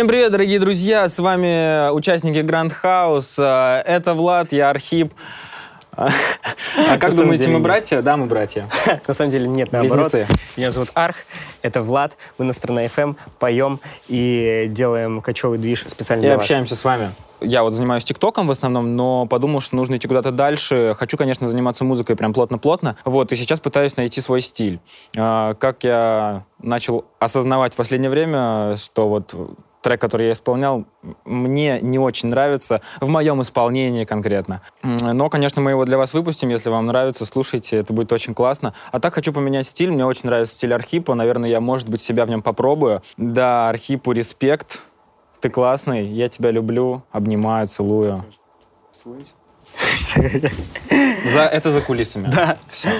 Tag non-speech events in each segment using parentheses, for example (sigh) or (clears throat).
Всем привет, дорогие друзья! С вами участники Гранд Хаус. Это Влад, я Архип. А (laughs) как думаете, мы братья? Да, мы братья. (laughs) На самом деле нет, наоборот. Меня зовут Арх, это Влад, мы на Страна FM поем и делаем кочевый движ специально И для вас. общаемся с вами. Я вот занимаюсь ТикТоком в основном, но подумал, что нужно идти куда-то дальше. Хочу, конечно, заниматься музыкой прям плотно-плотно. Вот, и сейчас пытаюсь найти свой стиль. А, Как я начал осознавать в последнее время, что вот трек, который я исполнял, мне не очень нравится, в моем исполнении конкретно. Но, конечно, мы его для вас выпустим, если вам нравится, слушайте, это будет очень классно. А так хочу поменять стиль, мне очень нравится стиль Архипа, наверное, я, может быть, себя в нем попробую. Да, Архипу респект, ты классный, я тебя люблю, обнимаю, целую. За, это за кулисами. Да. Всё.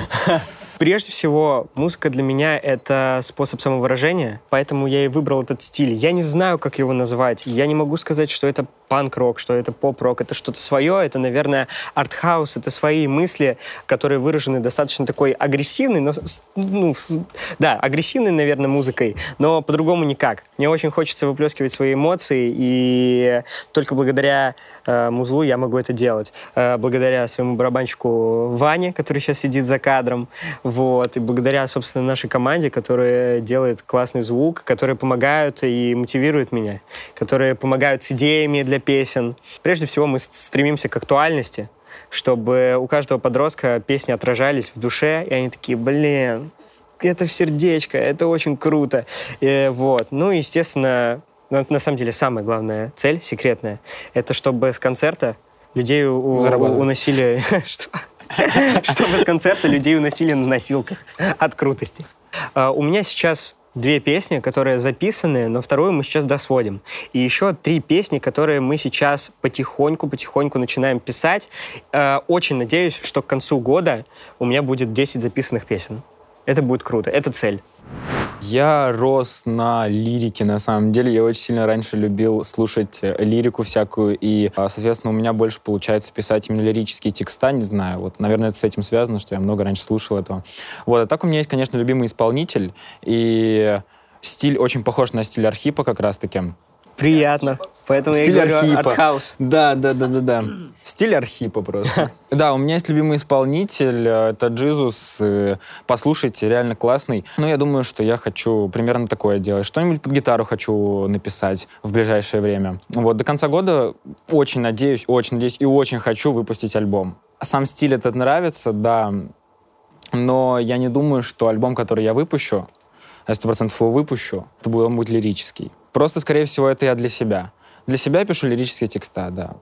Прежде всего, музыка для меня — это способ самовыражения, поэтому я и выбрал этот стиль. Я не знаю, как его назвать. Я не могу сказать, что это панк-рок, что это поп-рок. Это что-то свое, это, наверное, арт-хаус, это свои мысли, которые выражены достаточно такой агрессивной, но, ну, да, агрессивной, наверное, музыкой, но по-другому никак. Мне очень хочется выплескивать свои эмоции, и только благодаря э, музлу я могу это делать. Э, благодаря своему барабанщику Ване, который сейчас сидит за кадром, вот, и благодаря, собственно, нашей команде, которая делает классный звук, которые помогают и мотивируют меня, которые помогают с идеями для песен. Прежде всего, мы стремимся к актуальности, чтобы у каждого подростка песни отражались в душе, и они такие, блин, это в сердечко, это очень круто. И вот. Ну, естественно, на, самом деле самая главная цель, секретная, это чтобы с концерта людей у- уносили... (laughs) Что? Чтобы с концерта людей уносили на носилках от крутости. А, У меня сейчас две песни, которые записаны, но вторую мы сейчас досводим. И еще три песни, которые мы сейчас потихоньку-потихоньку начинаем писать. Э, Очень надеюсь, что к концу года у меня будет 10 записанных песен. Это будет круто, это цель. Я рос на лирике, на самом деле. Я очень сильно раньше любил слушать э, лирику всякую, и, а, соответственно, у меня больше получается писать именно лирические текста, не знаю. Вот, наверное, это с этим связано, что я много раньше слушал этого. Вот, а так у меня есть, конечно, любимый исполнитель, и стиль очень похож на стиль Архипа как раз-таки. Приятно. Поэтому Стиль я говорю Архипа. артхаус. Да, да, да, да, да. Стиль Архипа просто. (laughs) Да, у меня есть любимый исполнитель, э, это Джизус. э, Послушайте, реально классный. Но я думаю, что я хочу примерно такое делать. Что-нибудь под гитару хочу написать в ближайшее время. Вот, до конца года очень надеюсь, очень надеюсь и очень хочу выпустить альбом. Сам стиль этот нравится, да, но я не думаю, что альбом, который я выпущу, я сто процентов его выпущу, это будет, он будет лирический. Просто, скорее всего, это я для себя. Для себя пишу лирические текста, да.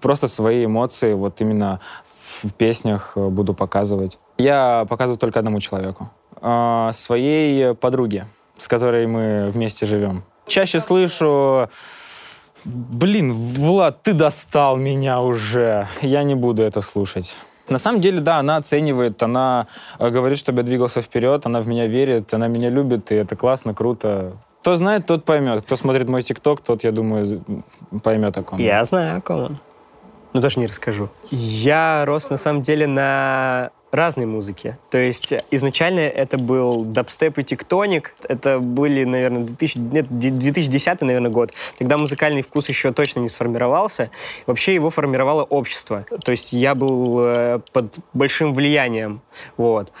Просто свои эмоции вот именно в песнях э, буду показывать. Я показываю только одному человеку. А, Своей подруге, с которой мы вместе живем. Чаще слышу Блин, Влад, ты достал меня уже. Я не буду это слушать. На самом деле, да, она оценивает, она э, говорит, чтобы я двигался вперед, она в меня верит, она меня любит, и это классно, круто. Кто знает, тот поймет. Кто смотрит мой ТикТок, тот, я думаю, поймет о ком. я. Знаю, о ком он. Но даже не расскажу. Я рос, на самом деле, на разной музыке. То есть изначально это был дабстеп и тектоник. Это были, наверное, 2000, нет, 2010, наверное, год. Тогда музыкальный вкус еще точно не сформировался. Вообще его формировало общество. То есть я был э, под большим влиянием. Вот.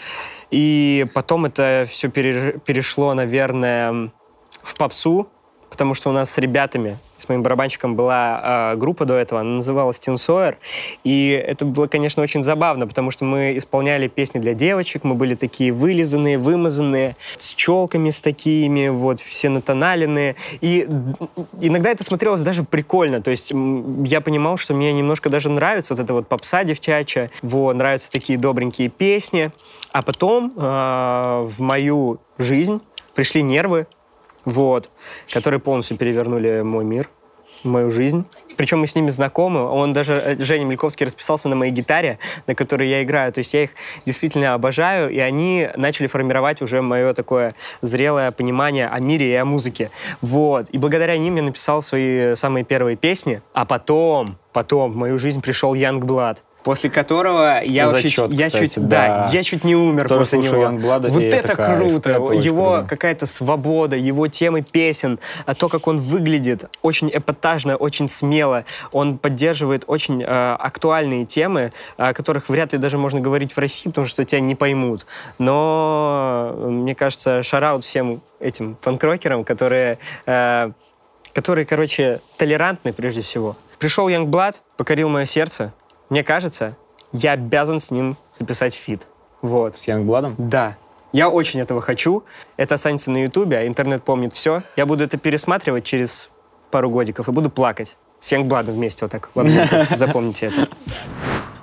И потом это все перешло, наверное, в попсу, потому что у нас с ребятами, с моим барабанщиком была э, группа до этого, она называлась Тин Сойер, и это было, конечно, очень забавно, потому что мы исполняли песни для девочек, мы были такие вылизанные, вымазанные, с челками с такими, вот, все натоналенные, и иногда это смотрелось даже прикольно, то есть я понимал, что мне немножко даже нравится вот это вот попса девчачья, вот, нравятся такие добренькие песни, а потом э, в мою жизнь пришли нервы, вот, которые полностью перевернули мой мир, мою жизнь. Причем мы с ними знакомы. Он даже, э, Женя Мельковский, расписался на моей гитаре, на которой я играю. То есть я их действительно обожаю, и они начали формировать уже мое такое зрелое понимание о мире и о музыке. Вот. И благодаря ним я написал свои самые первые песни. А потом, потом в мою жизнь пришел Young Blood. После которого я Зачет, чуть, я кстати, чуть, да. да, я чуть не умер Тоже после него. Youngblood, вот это, это кайф, круто, очень его какая-то свобода, его темы песен, а то, как он выглядит, очень эпатажно, очень смело. Он поддерживает очень э, актуальные темы, о которых вряд ли даже можно говорить в России, потому что тебя не поймут. Но мне кажется, шараут всем этим панкрокерам, которые э, которые, короче, толерантны прежде всего. Пришел Youngblood, покорил мое сердце. Мне кажется, я обязан с ним записать feat. Вот. С Yungblud ом? Да. Я очень этого хочу. Это останется на Ютубе, а интернет помнит все. Я буду это пересматривать через пару годиков и буду плакать. С Yungblud ом вместе вот так. Запомните это.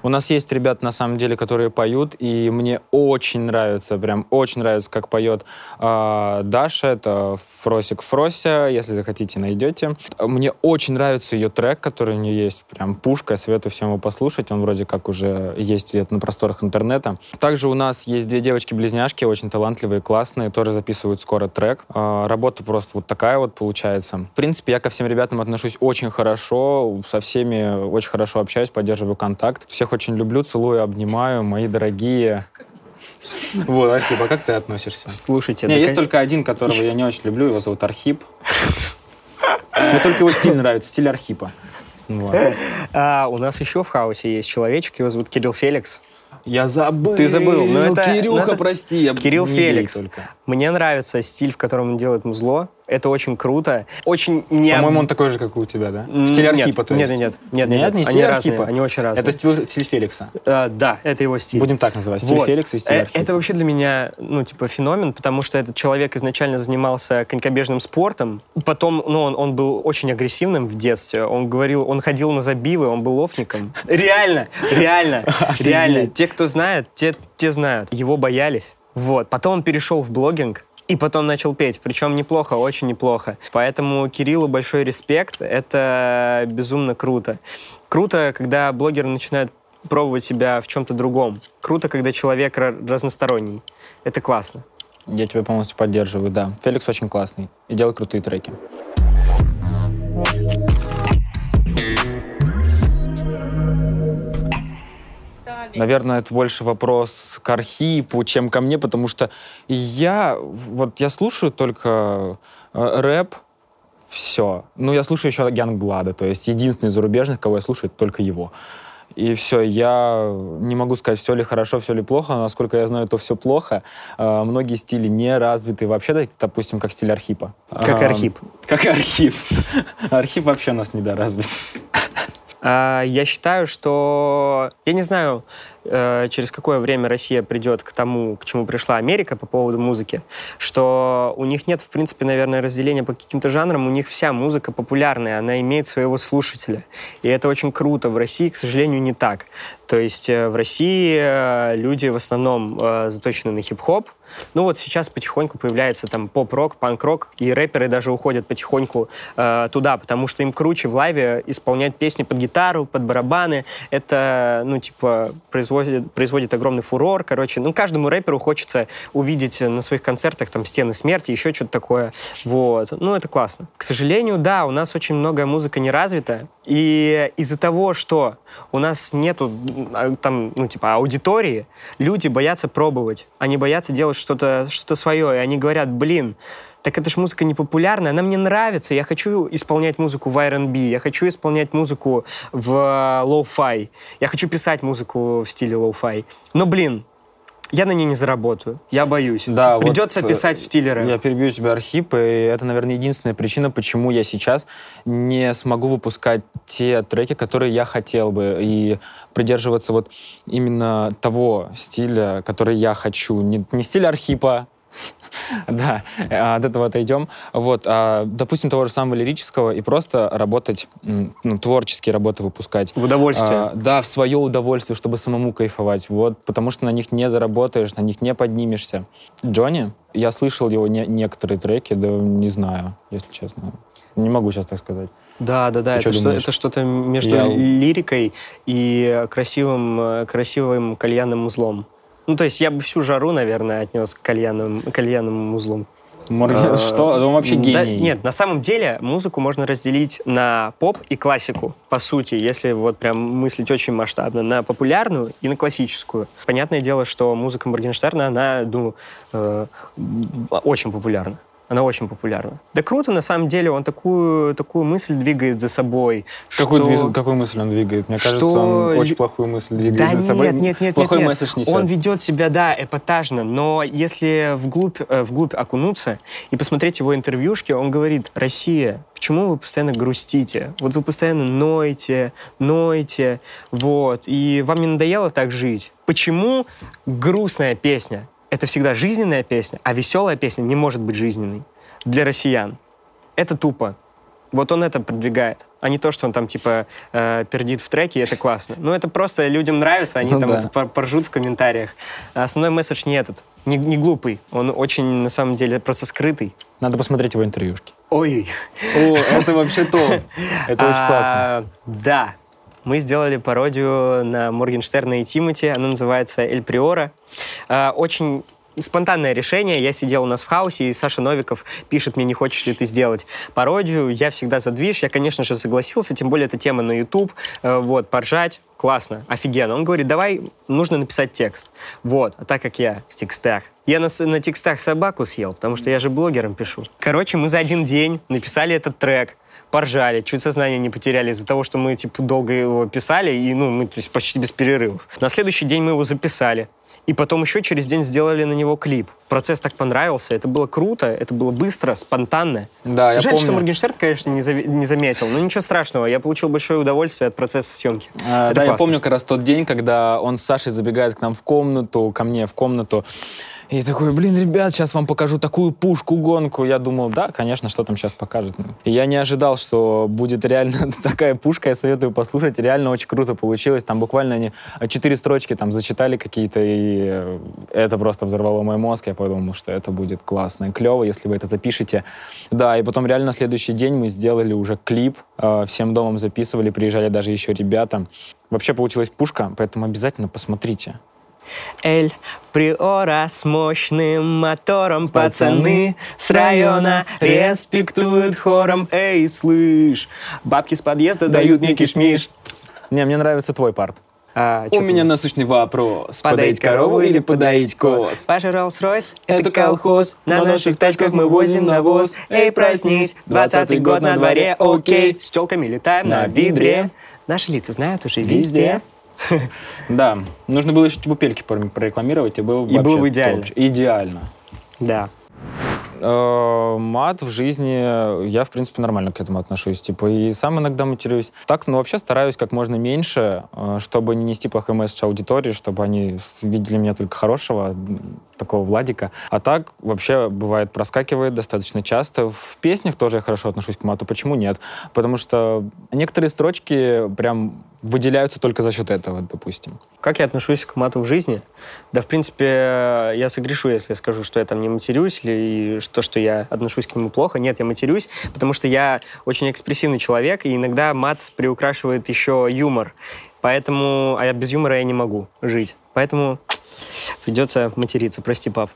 У нас есть ребята, на самом деле, которые поют, и мне очень нравится, прям очень нравится, как поет а, Даша, это Фросик Фрося, если захотите, найдете. Мне очень нравится ее трек, который у нее есть, прям пушка, советую всем его послушать, он вроде как уже есть где-то на просторах интернета. Также у нас есть две девочки-близняшки, очень талантливые, классные, тоже записывают скоро трек. А, работа просто вот такая вот получается. В принципе, я ко всем ребятам отношусь очень хорошо, со всеми очень хорошо общаюсь, поддерживаю контакт. Всех очень люблю, целую, обнимаю, мои дорогие. Вот, Архип, а как ты относишься? Слушайте, Не, да, есть только один, которого я не очень люблю, его зовут Архип. Мне только его стиль нравится, стиль Архипа. Вот. А, у нас еще в хаосе есть человечек, его зовут Кирилл Феликс. Я забыл. Ты забыл, но это- Кирюха, но это- прости. я Кирилл Феликс. Мне нравится стиль, в котором он делает музло. Это очень круто. Очень не... По-моему, он такой же, как у тебя, да? Стиль Архипа, то нет, есть? нет, нет, нет, Нет, нет, не они разные, они очень разные. Это стиль, стиль Феликса. А, да, это его стиль. Будем так называть. Стиль Вот. Феликса и стиль Э, Архипа. Это вообще для меня, ну, типа, феномен, потому что этот человек изначально занимался конькобежным спортом. Потом, ну, он, он был очень агрессивным в детстве. Он говорил, он ходил на забивы, он был лофником. (laughs) Реально, реально, (laughs) реально. Те, кто знает, те, те знают. Его боялись. Вот. Потом он перешел в блогинг, и потом начал петь, причем неплохо, очень неплохо. Поэтому Кириллу большой респект, это безумно круто. Круто, когда блогеры начинают пробовать себя в чем-то другом. Круто, когда человек ра- разносторонний. Это классно. Я тебя полностью поддерживаю, да. Феликс очень классный и делает крутые треки. Наверное, это больше вопрос к Архипу, чем ко мне, потому что я, вот я слушаю только э, рэп, все. Ну, я слушаю еще Янгблада, то есть единственный из зарубежных, кого я слушаю, это только его. И все, я не могу сказать, все ли хорошо, все ли плохо, но, насколько я знаю, то все плохо. А, многие стили не развиты вообще, допустим, как стиль Архипа. Как А, Архип. Как Архип. Архип вообще у нас недоразвит. А, Я считаю, что... Я не знаю, э, через какое время Россия придет к тому, к чему пришла Америка по поводу музыки, что у них нет, в принципе, наверное, разделения по каким-то жанрам, у них вся музыка популярная, она имеет своего слушателя. И это очень круто. В России, к сожалению, не так. То есть э, в России э, люди в основном заточены на хип-хоп, ну вот сейчас потихоньку появляется там поп-рок, панк-рок, и рэперы даже уходят потихоньку э, туда, потому что им круче в лайве исполнять песни под гитару, под барабаны. Это, ну, типа, производит, производит огромный фурор. Короче, ну, каждому рэперу хочется увидеть на своих концертах там «Стены смерти», еще что-то такое. Вот. Ну, это классно. К сожалению, да, у нас очень многое музыка не развита, и из-за того, что у нас нету а, там, ну, типа, аудитории, люди боятся пробовать. Они боятся делать что-то что свое. И они говорят, блин, так это ж музыка не популярная, она мне нравится, я хочу исполнять музыку в R&B, я хочу исполнять музыку в э, lo-fi, я хочу писать музыку в стиле lo-fi. Но, блин, я на ней не заработаю, я боюсь. Да, вот, Придется э, писать в стиле рэп. Я перебью тебя, Архип, и это, наверное, единственная причина, почему я сейчас не смогу выпускать те треки, которые я хотел бы, и придерживаться вот именно того стиля, который я хочу. Не, не стиль Архипа, (laughs) да, а, от этого отойдем. Вот, а, допустим, того же самого лирического и просто работать, ну, творческие работы выпускать. В удовольствие. А, да, в свое удовольствие, чтобы самому кайфовать. Вот, потому что на них не заработаешь, на них не поднимешься. Джонни, я слышал его не- некоторые треки, да не знаю, если честно. Не могу сейчас так сказать. Да, да, да. Ты Это, что, это что-то между Я- лирикой и красивым, э, красивым кальянным узлом. Ну, то есть я бы всю жару, наверное, отнес к кальянным, кальянным узлом. Морген... Э, Что? Он вообще да, гений. нет, на самом деле музыку можно разделить на поп и классику, по сути, если вот прям мыслить очень масштабно, на популярную и на классическую. Понятное дело, что музыка Моргенштерна, она, ну, э, очень популярна. Она очень популярна. Да круто, на самом деле, он такую, такую мысль двигает за собой. Какую, что... движ- какую мысль он двигает? Мне кажется, что он очень плохую мысль двигает Да за нет, собой. нет, нет, Плохой нет, нет. месседж несет. Он ведет себя, да, эпатажно, но если вглубь, э, вглубь окунуться и посмотреть его интервьюшки, он говорит, Россия, почему вы постоянно грустите? Вот вы постоянно ноете, ноете, вот, и вам не надоело так жить? Почему грустная песня — это всегда жизненная песня, а веселая песня не может быть жизненной для россиян? Это тупо. Вот он это продвигает, а не то, что он там типа э, пердит в треке, и это классно. Ну, это просто людям нравится, они Ну там да. это пор- поржут в комментариях. А основной месседж не этот, не, не глупый, он очень, на самом деле, просто скрытый. Надо посмотреть его интервьюшки. Ой. О, это вообще то. (laughs) Это очень классно. А, Да. Мы сделали пародию на Моргенштерна и Тимати. Она называется «Эль Приора». А, Очень спонтанное решение. Я сидел у нас в хаосе, и Саша Новиков пишет мне, не хочешь ли ты сделать пародию. Я всегда за движ. Я, конечно же, согласился, тем более это тема на YouTube. Э, Вот, поржать. Классно, офигенно. Он говорит, давай, нужно написать текст. Вот, а так как я в текстах. Я на, на текстах собаку съел, потому что я же блогером пишу. Короче, мы за один день написали этот трек поржали, чуть сознание не потеряли из-за того, что мы, типа, долго его писали, и, ну, мы, то есть, почти без перерывов. На следующий день мы его записали. И потом еще через день сделали на него клип. Процесс так понравился, это было круто, это было быстро, спонтанно. Да, я Жаль, что помню. Моргенштерн, конечно, не, зави- не заметил, но ничего страшного, я получил большое удовольствие от процесса съемки. А, Это да, я классно. помню как раз тот день, когда он с Сашей забегает к нам в комнату, ко мне в комнату, и такой, блин, ребят, сейчас вам покажу такую пушку-гонку. Я думал, да, конечно, что там сейчас покажет. И я не ожидал, что будет реально (laughs) такая пушка. Я советую послушать. Реально очень круто получилось. Там буквально они четыре строчки там зачитали какие-то, и э, это просто взорвало мой мозг. Я подумал, что это будет классно и клево, если вы это запишете. Да, и потом реально на следующий день мы сделали уже клип, э, всем домом записывали, приезжали даже еще ребята. Вообще получилась пушка, поэтому обязательно посмотрите. Эль Приора с мощным мотором Пацаны с района респектуют хором Эй, слышь, бабки с подъезда дают мне кишмиш Не, мне нравится твой парт. А, чё ты? насущный вопрос. Подоить корову или подоить коз? Ваш Роллс-Ройс — это колхоз. На наших тачках мы возим навоз. Эй, проснись, двадцатый год на дворе, окей. С телками летаем на На видре. Наши лица знают уже везде. (laughs) Да, нужно было еще бупельки пор- прорекламировать, и было бы И было бы идеально. Идеально. Да. Э, Мат в жизни, я, в принципе, нормально к этому отношусь. Типа, и сам иногда матерюсь. Так, ну, вообще стараюсь как можно меньше, э, чтобы не нести плохой месседж аудитории, чтобы они видели меня только хорошего, такого Владика. А так, вообще, бывает, проскакивает достаточно часто. В песнях тоже я хорошо отношусь к мату. Почему нет? Потому что некоторые строчки прям выделяются только за счет этого, допустим. Как я отношусь к мату в жизни? Да, в принципе, я согрешу, если я скажу, что я там не матерюсь, или то, что я отношусь к нему плохо. Нет, я матерюсь, потому что я очень экспрессивный человек, и иногда мат приукрашивает еще юмор. Поэтому, а я без юмора я не могу жить. Поэтому придется материться. Прости, пап.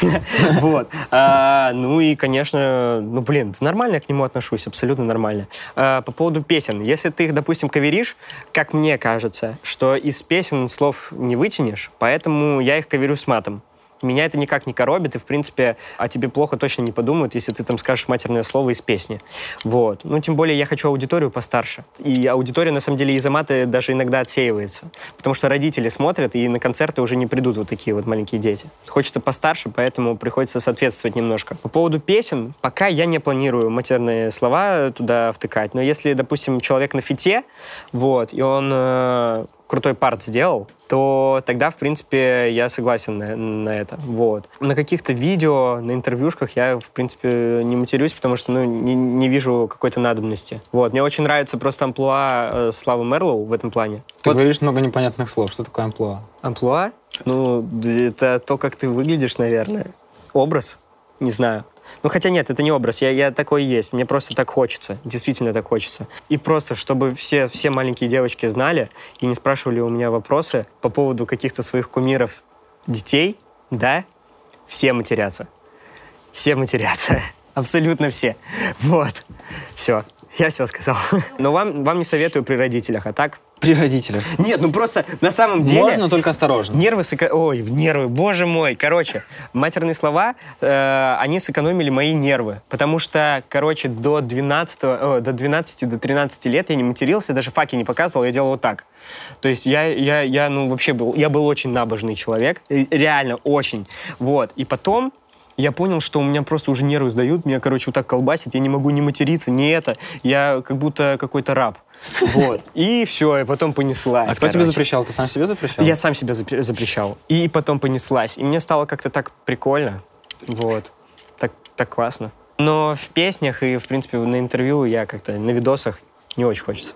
(laughs) Вот. А, Ну и, конечно, ну, блин, нормально я к нему отношусь, абсолютно нормально. А, По поводу песен. Если ты их, допустим, каверишь, как мне кажется, что из песен слов не вытянешь, поэтому я их каверю с матом. Меня это никак не коробит, и, в принципе, о тебе плохо точно не подумают, если ты там скажешь матерное слово из песни. Вот. Ну, тем более, я хочу аудиторию постарше. И аудитория, на самом деле, из-за мата даже иногда отсеивается. Потому что родители смотрят, и на концерты уже не придут вот такие вот маленькие дети. Хочется постарше, поэтому приходится соответствовать немножко. По поводу песен, пока я не планирую матерные слова туда втыкать. Но если, допустим, человек на фите, вот, и он э, крутой парт сделал, то тогда, в принципе, я согласен на, на это. Вот. На каких-то видео, на интервьюшках я, в принципе, не матерюсь, потому что ну, не, не вижу какой-то надобности. Вот. Мне очень нравится просто амплуа э, Славы Мерлоу в этом плане. Ты Вот говоришь много непонятных слов. Что такое амплуа? амплуа, ну, это то, как ты выглядишь, наверное. Образ? Не знаю. Ну, хотя нет, это не образ, я, я такой есть. Мне просто так хочется, действительно так хочется. И просто, чтобы все, все маленькие девочки знали и не спрашивали у меня вопросы по поводу каких-то своих кумиров детей, да, все матерятся. Все матерятся. (laughs) Абсолютно все. Вот. Все. Я все сказал. (laughs) Но вам, вам не советую при родителях, а так При родителях. нет, ну просто на самом деле... Можно, только осторожно. Нервы сэко... Ой, нервы, боже мой. Короче, матерные слова, э, они сэкономили мои нервы. Потому что, короче, до 12, о, до 12, до 13 лет я не матерился, даже факи не показывал, я делал вот так. То есть я, я, я ну, вообще был, я был очень набожный человек. Э, Реально, очень. Вот. И потом я понял, что у меня просто уже нервы сдают, меня, короче, вот так колбасит, я не могу не материться, не это. Я как будто какой-то раб. Вот. И все, и потом понеслась. А кто тебе короче. запрещал? Ты сам себе запрещал? Я сам запре- запрещал. И потом понеслась. И мне стало как-то так прикольно. Вот. Так, так классно. Но в песнях и, в принципе, на интервью я как-то на видосах не очень хочется.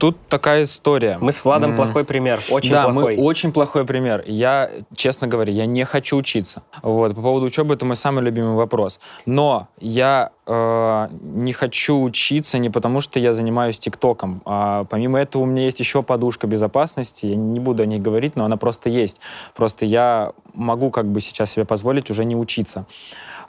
Тут такая история. Мы с Владом М, плохой пример. Очень да, плохой. мы очень плохой пример. Я, честно говоря, я не хочу учиться. Вот, по поводу учебы это мой самый любимый вопрос. Но я э, не хочу учиться не потому, что я занимаюсь ТикТоком. А помимо этого у меня есть еще подушка безопасности. Я не буду о ней говорить, но она просто есть. Просто я могу как бы сейчас себе позволить уже не учиться.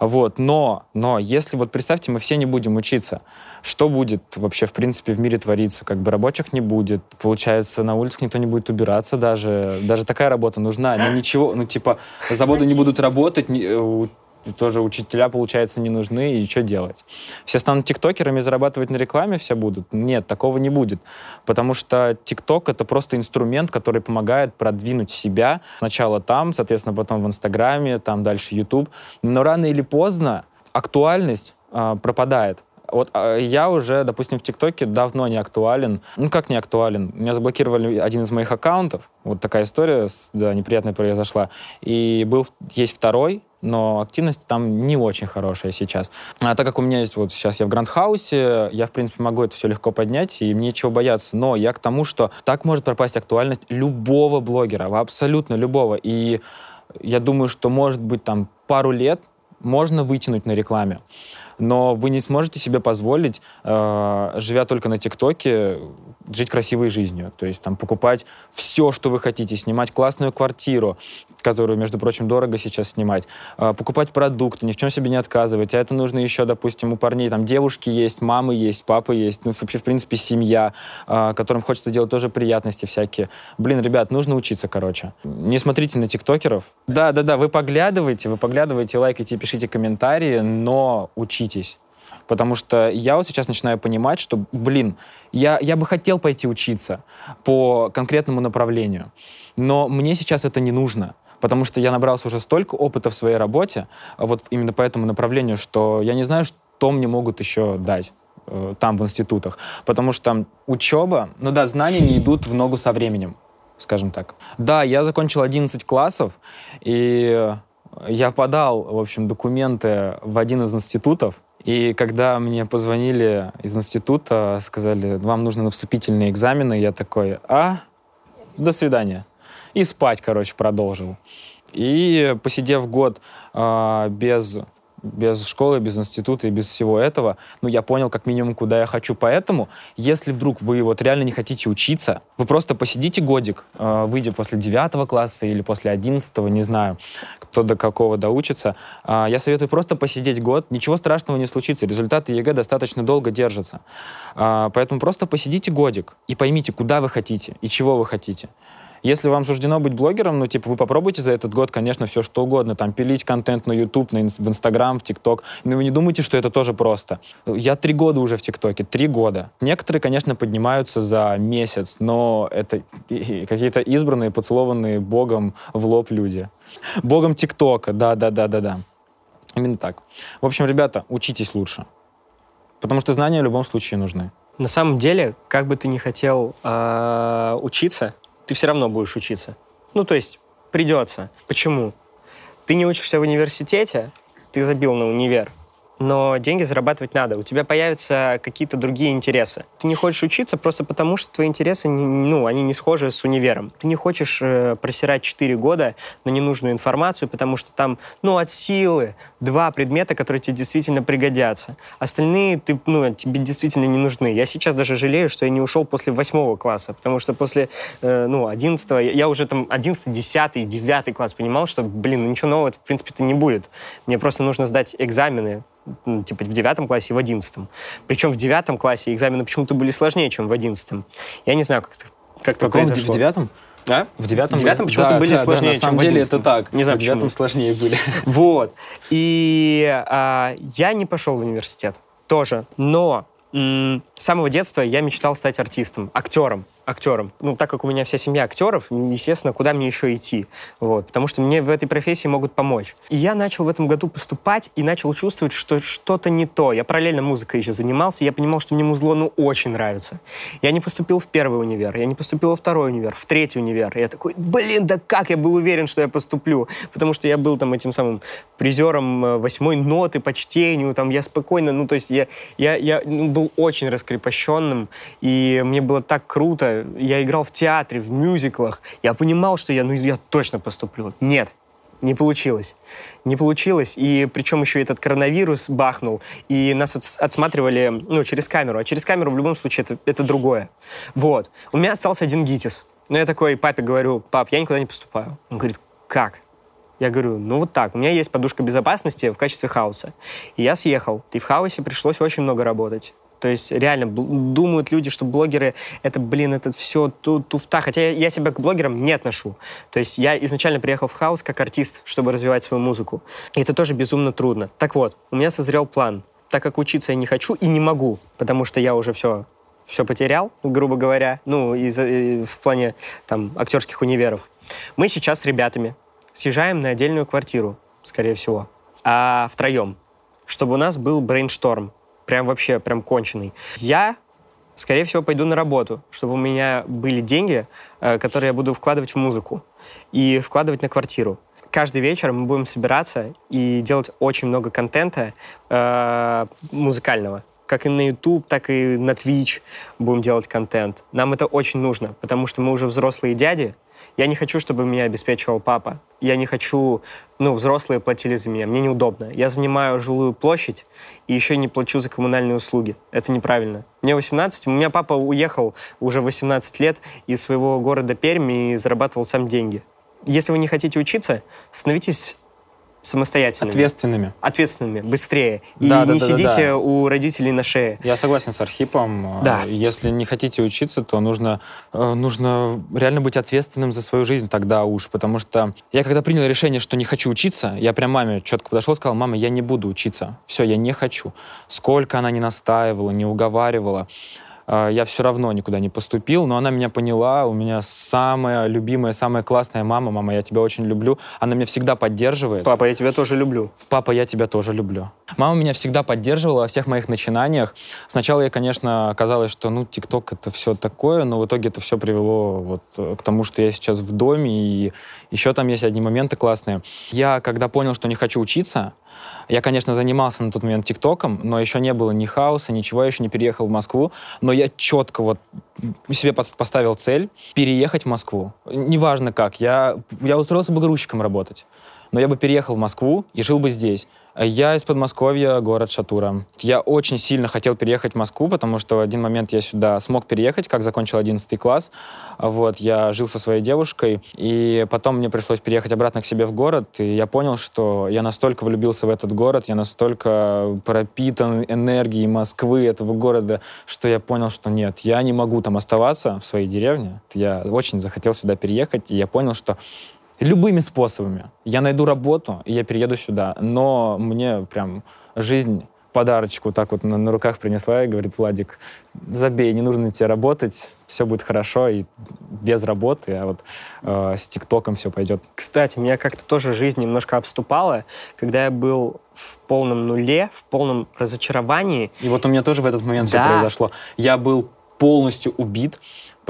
Вот, но, но, если вот представьте, мы все не будем учиться, что будет вообще, в принципе, в мире твориться? Как бы рабочих не будет, получается, на улицах никто не будет убираться даже, даже такая работа нужна, ну ничего, ну типа, заводы не будут работать, э, тоже учителя, получается, не нужны, и что делать? Все станут тиктокерами, зарабатывать на рекламе все будут? Нет, такого не будет. Потому что тикток — это просто инструмент, который помогает продвинуть себя. Сначала там, соответственно, потом в Инстаграме, там дальше YouTube. Но рано или поздно актуальность а, пропадает. Вот а, я уже, допустим, в ТикТоке давно не актуален. Ну, как не актуален? Меня заблокировали один из моих аккаунтов. Вот такая история, да, неприятная произошла. И был, есть второй, но активность там не очень хорошая сейчас. А так как у меня есть вот сейчас я в Грандхаусе, я, в принципе, могу это все легко поднять, и мне чего бояться. Но я к тому, что так может пропасть актуальность любого блогера, абсолютно любого. И я думаю, что, может быть, там пару лет можно вытянуть на рекламе. Но вы не сможете себе позволить, э, живя только на ТикТоке, жить красивой жизнью. То есть там покупать все, что вы хотите, снимать классную квартиру, которую, между прочим, дорого сейчас снимать, э, покупать продукты, ни в чем себе не отказывать. А это нужно еще, допустим, у парней там девушки есть, мамы есть, папы есть, ну, вообще, в принципе, семья, э, которым хочется делать тоже приятности всякие. Блин, ребят, нужно учиться, короче. Не смотрите на тиктокеров. Да-да-да, вы поглядываете, вы поглядываете, лайкайте, пишите комментарии, но учитесь. Потому что я вот сейчас начинаю понимать, что, блин, я, я бы хотел пойти учиться по конкретному направлению, но мне сейчас это не нужно, потому что я набрался уже столько опыта в своей работе, а вот именно по этому направлению, что я не знаю, что мне могут еще дать э, там, в институтах. Потому что учеба, ну да, знания не идут в ногу со временем, скажем так. Да, я закончил 11 классов, и я подал, в общем, документы в один из институтов, и когда мне позвонили из института, сказали, вам нужны вступительные экзамены, я такой, а, до свидания. И спать, короче, продолжил. И посидев год а, без, без школы, без института и без всего этого, ну, я понял как минимум, куда я хочу. Поэтому, если вдруг вы вот реально не хотите учиться, вы просто посидите годик, а, выйдя после 9 класса или после 11, не знаю, кто до какого доучится. А, я советую просто посидеть год, ничего страшного не случится, результаты ЕГЭ достаточно долго держатся. А, поэтому просто посидите годик и поймите, куда вы хотите и чего вы хотите. Если вам суждено быть блогером, ну, типа, вы попробуйте за этот год, конечно, все что угодно, там, пилить контент на YouTube, на, в Инстаграм, в ТикТок, но вы не думайте, что это тоже просто. Я три года уже в ТикТоке, три года. Некоторые, конечно, поднимаются за месяц, но это какие-то избранные, поцелованные Богом в лоб люди. Богом ТикТока, да-да-да-да-да. Именно так. В общем, ребята, учитесь лучше. Потому что знания в любом случае нужны. На самом деле, как бы ты ни хотел а, учиться, ты все равно будешь учиться. Ну, то есть придется. Почему? Ты не учишься в университете, ты забил на универ. Но деньги зарабатывать надо. У тебя появятся какие-то другие интересы. Ты не хочешь учиться просто потому, что твои интересы, ну, они не схожи с универом. Ты не хочешь э, просирать 4 года на ненужную информацию, потому что там, ну, от силы два предмета, которые тебе действительно пригодятся. Остальные ты, ну, тебе действительно не нужны. Я сейчас даже жалею, что я не ушел после восьмого класса, потому что после, э, ну, одиннадцатого, я уже там одиннадцатый, десятый, девятый класс понимал, что, блин, ну, ничего нового, в принципе-то не будет. Мне просто нужно сдать экзамены, типа в девятом классе и в одиннадцатом. Причем в девятом классе экзамены почему-то были сложнее, чем в одиннадцатом. Я не знаю, как это, как это произошло. В девятом? А? В девятом, в девятом почему-то да, были да, сложнее, да, на самом чем деле в это так. Не знаю, в девятом почему. сложнее были. (laughs) Вот. И а, я не пошел в университет тоже. Но с самого детства я мечтал стать артистом, актером актером. Ну, так как у меня вся семья актеров, естественно, куда мне еще идти? Вот, потому что мне в этой профессии могут помочь. И я начал в этом году поступать и начал чувствовать, что что-то не то. Я параллельно музыкой еще занимался, я понимал, что мне музло, ну, очень нравится. Я не поступил в первый универ, я не поступил во второй универ, в третий универ. И я такой, блин, да как я был уверен, что я поступлю? Потому что я был там этим самым призером э, восьмой ноты по чтению, там я спокойно, ну, то есть я, я, я ну, был очень раскрепощенным, и мне было так круто, я играл в театре, в мюзиклах, я понимал, что я, ну, я точно поступлю. Нет, не получилось. Не получилось. И причем еще этот коронавирус бахнул, и нас отсматривали ну, через камеру. А через камеру в любом случае это, это другое. Вот. У меня остался один ГИТИС. Но я такой папе говорю, пап, я никуда не поступаю. Он говорит, как? Я говорю, ну вот так, у меня есть подушка безопасности в качестве хаоса. И я съехал. И в хаосе пришлось очень много работать. То есть реально думают люди, что блогеры это, блин, это все ту туфта. Хотя я, себя к блогерам не отношу. То есть я изначально приехал в хаос как артист, чтобы развивать свою музыку. И это тоже безумно трудно. Так вот, у меня созрел план. Так как учиться я не хочу и не могу, потому что я уже все все потерял, грубо говоря, ну, из, э, в плане там актерских универов. Мы сейчас с ребятами съезжаем на отдельную квартиру, скорее всего, а втроем, чтобы у нас был брейншторм, прям вообще, прям конченый. Я, скорее всего, пойду на работу, чтобы у меня были деньги, э, которые я буду вкладывать в музыку и вкладывать на квартиру. Каждый вечер мы будем собираться и делать очень много контента э, музыкального. Как и на YouTube, так и на Twitch будем делать контент. Нам это очень нужно, потому что мы уже взрослые дяди, я не хочу, чтобы меня обеспечивал папа. Я не хочу, ну, взрослые платили за меня. Мне неудобно. Я занимаю жилую площадь и еще не плачу за коммунальные услуги. Это неправильно. Мне 18, у меня папа уехал уже 18 лет из своего города Пермь и зарабатывал сам деньги. Если вы не хотите учиться, становитесь самостоятельными. Ответственными. Ответственными, быстрее. И да, не да, сидите да, да. у родителей на шее. Я согласен с Архипом. Да. Если не хотите учиться, то нужно, э, нужно реально быть ответственным за свою жизнь тогда уж. Потому что я когда принял решение, что не хочу учиться, я прям маме четко подошел и сказал, мама, я не буду учиться. Все, я не хочу. Сколько она не настаивала, не уговаривала. А, я все равно никуда не поступил, но она меня поняла, у меня самая любимая, самая классная мама, мама, я тебя очень люблю, она меня всегда поддерживает. Папа, я тебя тоже люблю. Папа, я тебя тоже люблю. Мама меня всегда поддерживала во всех моих начинаниях. Сначала я, конечно, казалось, что, ну, ТикТок это все такое, но в итоге это все привело вот э, к тому, что я сейчас в доме, и еще там есть одни моменты классные. Я, когда понял, что не хочу учиться, я, конечно, занимался на тот момент ТикТоком, но еще не было ни хаоса, ничего, я еще не переехал в Москву, но я четко вот себе поставил цель переехать в Москву. Неважно как, я, я устроился бы грузчиком работать но я бы переехал в Москву и жил бы здесь. Я из Подмосковья, город Шатура. Я очень сильно хотел переехать в Москву, потому что в один момент я сюда смог переехать, как закончил 11 класс. Вот, я жил со своей девушкой, и потом мне пришлось переехать обратно к себе в город, и я понял, что я настолько влюбился в этот город, я настолько пропитан энергией Москвы, этого города, что я понял, что нет, я не могу там оставаться в своей деревне. Я очень захотел сюда переехать, и я понял, что любыми способами. Я найду работу, и я перееду сюда. Но мне прям жизнь подарочек вот так вот на, на руках принесла и говорит, Владик, забей, не нужно тебе работать, все будет хорошо и без работы, а вот э, с ТикТоком все пойдет. Кстати, меня как-то тоже жизнь немножко обступала, когда я был в полном нуле, в полном разочаровании. И вот у меня тоже в этот момент да. все произошло. Я был полностью убит,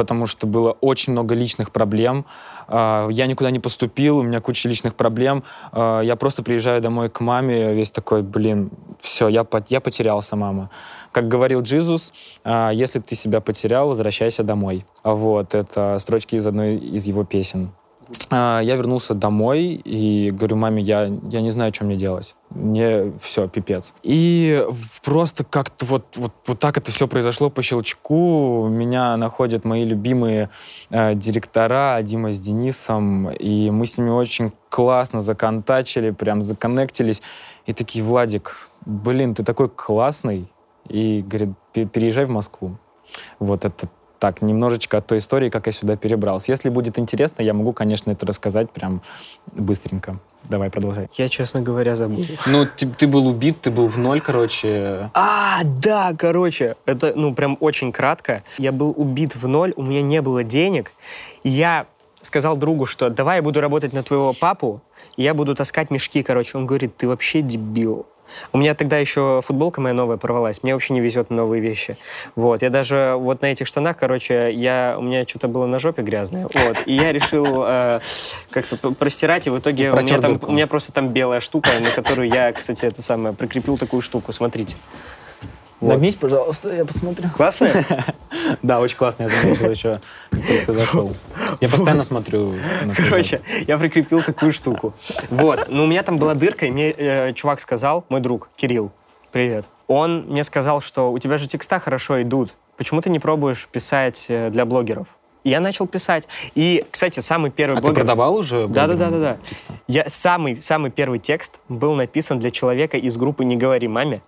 потому что было очень много личных проблем. А, я никуда не поступил, у меня куча личных проблем. А, я просто приезжаю домой к маме, весь такой, блин, все, я, я потерялся, мама. Как говорил Джизус, а, если ты себя потерял, возвращайся домой. Вот, это строчки из одной из его песен. Я вернулся домой и говорю, маме, я, я не знаю, что мне делать мне все, пипец. И просто как-то вот, вот, вот так это все произошло по щелчку. Меня находят мои любимые э, директора, Дима с Денисом, и мы с ними очень классно законтачили, прям законнектились. И такие, Владик, блин, ты такой классный. И говорит, переезжай в Москву. Вот это так, немножечко от той истории, как я сюда перебрался. Если будет интересно, я могу, конечно, это рассказать прям быстренько. Давай, продолжай. Я, честно говоря, забыл. Ну, ты, ты был убит, ты был в ноль, короче. А, да, короче, это, ну, прям очень кратко. Я был убит в ноль, у меня не было денег. Я сказал другу, что давай я буду работать на твоего папу, и я буду таскать мешки, короче. Он говорит, ты вообще дебил. У меня тогда еще футболка моя новая порвалась. Мне вообще не везет на новые вещи. Вот. Я даже вот на этих штанах, короче, я, у меня что-то было на жопе грязное. Вот. И я решил э, как-то простирать, и в итоге у меня, там, у меня просто там белая штука, на которую я, кстати, это самое, прикрепил такую штуку. Смотрите. Вот. Нагнись, пожалуйста, я посмотрю. Классная? (laughs) Да, очень классно. Я заметил еще, как ты зашел. Я постоянно смотрю Короче, я прикрепил такую штуку. Вот. Ну, у меня там была дырка, и мне э, чувак сказал, мой друг, Кирилл, привет. Он мне сказал, что у тебя же текста хорошо идут. Почему ты не пробуешь писать э, для блогеров? Я начал писать. И, кстати, самый первый а блогер... ты продавал уже? Да, да, да, да, да. Я самый самый первый текст был написан для человека из группы "Не говори маме"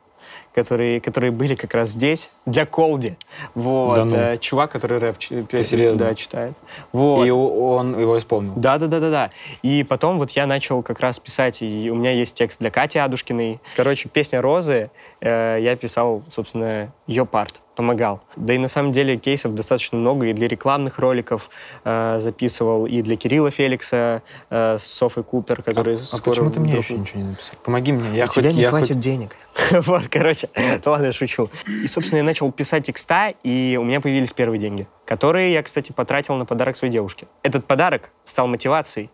которые, которые были как раз здесь, для Колди. Вот. Да ну. Э, чувак, который рэп Ты да, читает. Вот. И он его исполнил? Да, да, да, да, да. И потом вот я начал как раз писать, и у меня есть текст для Кати Адушкиной. Короче, песня «Розы» э, я писал, собственно, ее парт помогал. Да и на самом деле кейсов достаточно много и для рекламных роликов э, записывал, и для Кирилла Феликса э, с Софой Купер, который а, скоро... А почему ты мне еще ничего не написал? Помоги мне. Я У хоть, тебя не я хватит хоть... денег. (laughs) вот, короче, ладно, я шучу. И, собственно, я начал писать текста, и у меня появились первые деньги, которые я, кстати, потратил на подарок своей девушке. Этот подарок стал мотивацией.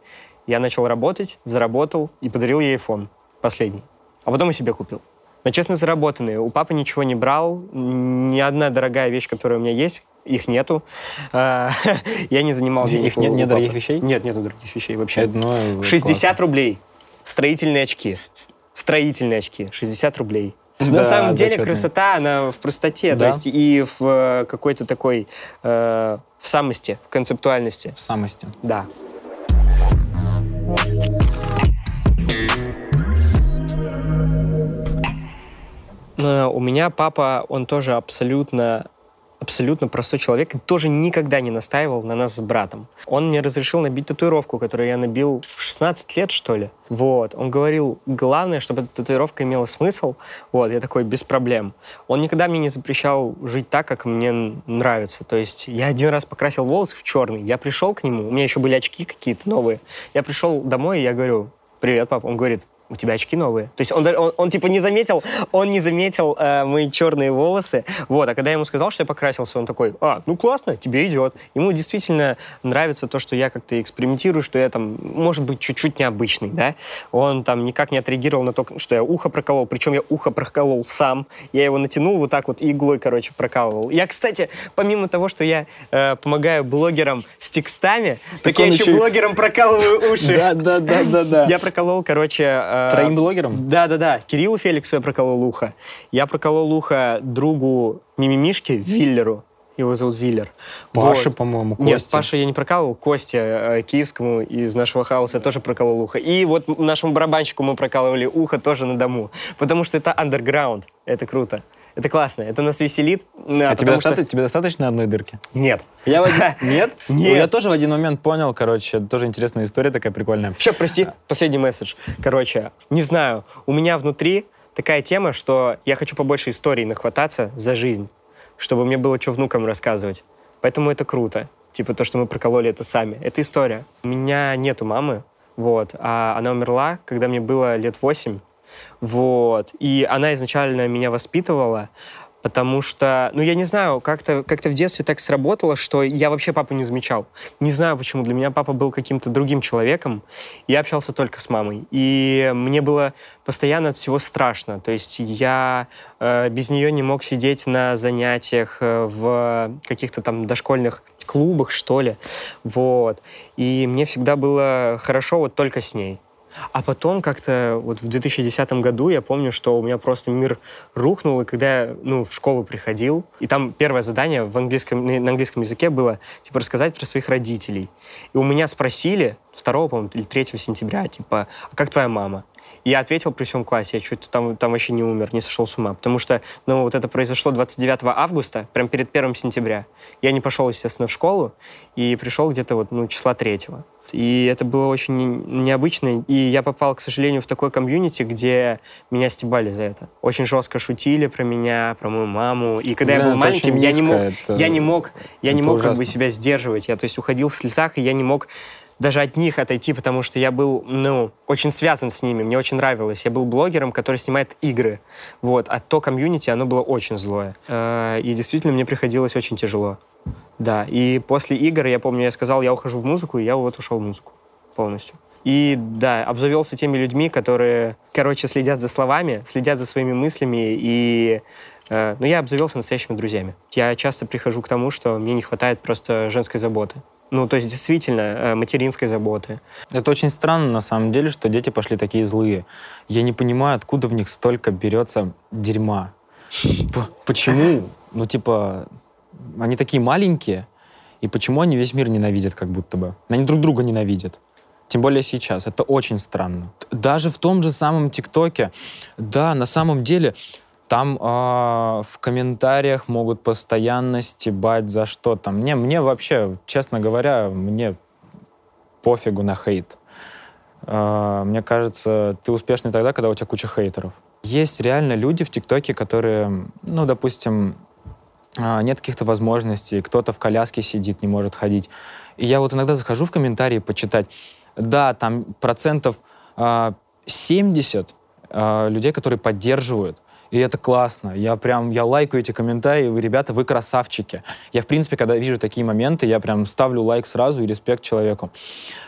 Я начал работать, заработал и подарил ей iPhone, последний. А потом и себе купил но честно заработанные. У папы ничего не брал, ни одна дорогая вещь, которая у меня есть, их нету. А, (laughs) я не занимал денег. Их нет, нет дорогих вещей? Нет, нету дорогих вещей вообще. Одно 60 классно. рублей. Строительные очки. Строительные очки. 60 рублей. Да, На самом деле зачетные. красота, она в простоте, да? то есть и в э, какой-то такой, э, в самости, в концептуальности. В самости. Да. Э, у меня папа, он тоже абсолютно абсолютно простой человек и тоже никогда не настаивал на нас с братом. Он мне разрешил набить татуировку, которую я набил в 16 лет, что ли. Вот. Он говорил, главное, чтобы эта татуировка имела смысл. Вот. Я такой, без проблем. Он никогда мне не запрещал жить так, как мне нравится. То есть я один раз покрасил волосы в черный. Я пришел к нему, у меня еще были очки какие-то новые. Я пришел домой, и я говорю, привет, папа. Он говорит, у тебя очки новые. То есть он, он, он типа не заметил, он не заметил э, мои черные волосы. Вот, а когда я ему сказал, что я покрасился, он такой, а, ну классно, тебе идет. Ему действительно нравится то, что я как-то экспериментирую, что я там, может быть, чуть-чуть необычный, да. Он там никак не отреагировал на то, что я ухо проколол, причем я ухо проколол сам. Я его натянул вот так вот иглой, короче, прокалывал. Я, кстати, помимо того, что я э, помогаю блогерам с текстами, так, так я еще блогерам прокалываю уши. Да, да, да, да, да. Я проколол, короче, Э, Троим блогерам? Да-да-да. Кириллу Феликсу я проколол ухо. Я проколол ухо другу Мимимишки, Виллеру. Его зовут Виллер. Паша, вот. по-моему, Костя. Нет, Паша я не прокалывал. Костя э, Киевскому из нашего хаоса я тоже проколол ухо. И вот нашему барабанщику мы прокалывали ухо тоже на дому. Потому что это андерграунд. Это круто. Это классно, это нас веселит. А тебе, что... доста... тебе достаточно одной дырки? Нет. Я в один... (laughs) Нет? Нет. Я тоже в один момент понял, короче, тоже интересная история такая прикольная. Еще, прости, последний месседж. Короче, не знаю, у меня внутри такая тема, что я хочу побольше историй нахвататься за жизнь, чтобы мне было что внукам рассказывать. Поэтому это круто. Типа то, что мы прокололи это сами. Это история. У меня нету мамы, вот, а она умерла, когда мне было лет восемь. Вот. И она изначально меня воспитывала, Потому что, ну, я не знаю, как-то как в детстве так сработало, что я вообще папу не замечал. Не знаю почему. Для меня папа был каким-то другим человеком. Я общался только с мамой. И мне было постоянно от всего страшно. То есть я э, без нее не мог сидеть на занятиях э, в каких-то там дошкольных клубах, что ли. Вот. И мне всегда было хорошо вот только с ней. А потом как-то вот в 2010 году я помню, что у меня просто мир рухнул, и когда я ну, в школу приходил, и там первое задание в английском, на английском языке было типа рассказать про своих родителей. И у меня спросили 2, по-моему, или 3 сентября, типа, а как твоя мама? И я ответил при всем классе, я чуть там, там вообще не умер, не сошел с ума. Потому что, ну, вот это произошло 29 августа, прям перед 1 сентября. Я не пошел, естественно, в школу, и пришел где-то вот, ну, числа 3. И это было очень необычно. И я попал, к сожалению, в такой комьюнити, где меня стебали за это. Очень жестко шутили про меня, про мою маму. И когда Блин, я был маленьким, я не мог, это... я не мог, я не мог как бы себя сдерживать. Я, то есть, уходил в слезах, и я не мог даже от них отойти, потому что я был, ну, очень связан с ними, мне очень нравилось. Я был блогером, который снимает игры, вот. А то комьюнити, оно было очень злое. Э, и действительно, мне приходилось очень тяжело. Да, и после игр, я помню, я сказал, я ухожу в музыку, и я вот ушел в музыку полностью. И да, обзавелся теми людьми, которые, короче, следят за словами, следят за своими мыслями, и э, ну, я обзавелся настоящими друзьями. Я часто прихожу к тому, что мне не хватает просто женской заботы. Ну, то есть, действительно, э, материнской заботы. Это очень странно, на самом деле, что дети пошли такие злые. Я не понимаю, откуда в них столько берется дерьма. Почему? Ну, типа, они такие маленькие, и почему они весь мир ненавидят как будто бы? Они друг друга ненавидят. Тем более сейчас. Это очень странно. Даже в том же самом ТикТоке, да, на самом деле, там э, в комментариях могут постоянно стебать за что там. Мне, мне вообще, честно говоря, мне пофигу на хейт. Э, мне кажется, ты успешный тогда, когда у тебя куча хейтеров. Есть реально люди в ТикТоке, которые, ну, допустим, а, нет каких-то возможностей, кто-то в коляске сидит, не может ходить. И я вот иногда захожу в комментарии почитать, да, там процентов 70 а, а, людей, которые поддерживают, и это классно. Я прям, я лайкаю эти комментарии, вы, ребята, вы красавчики. Я, в принципе, когда вижу такие моменты, я прям ставлю лайк сразу и респект человеку.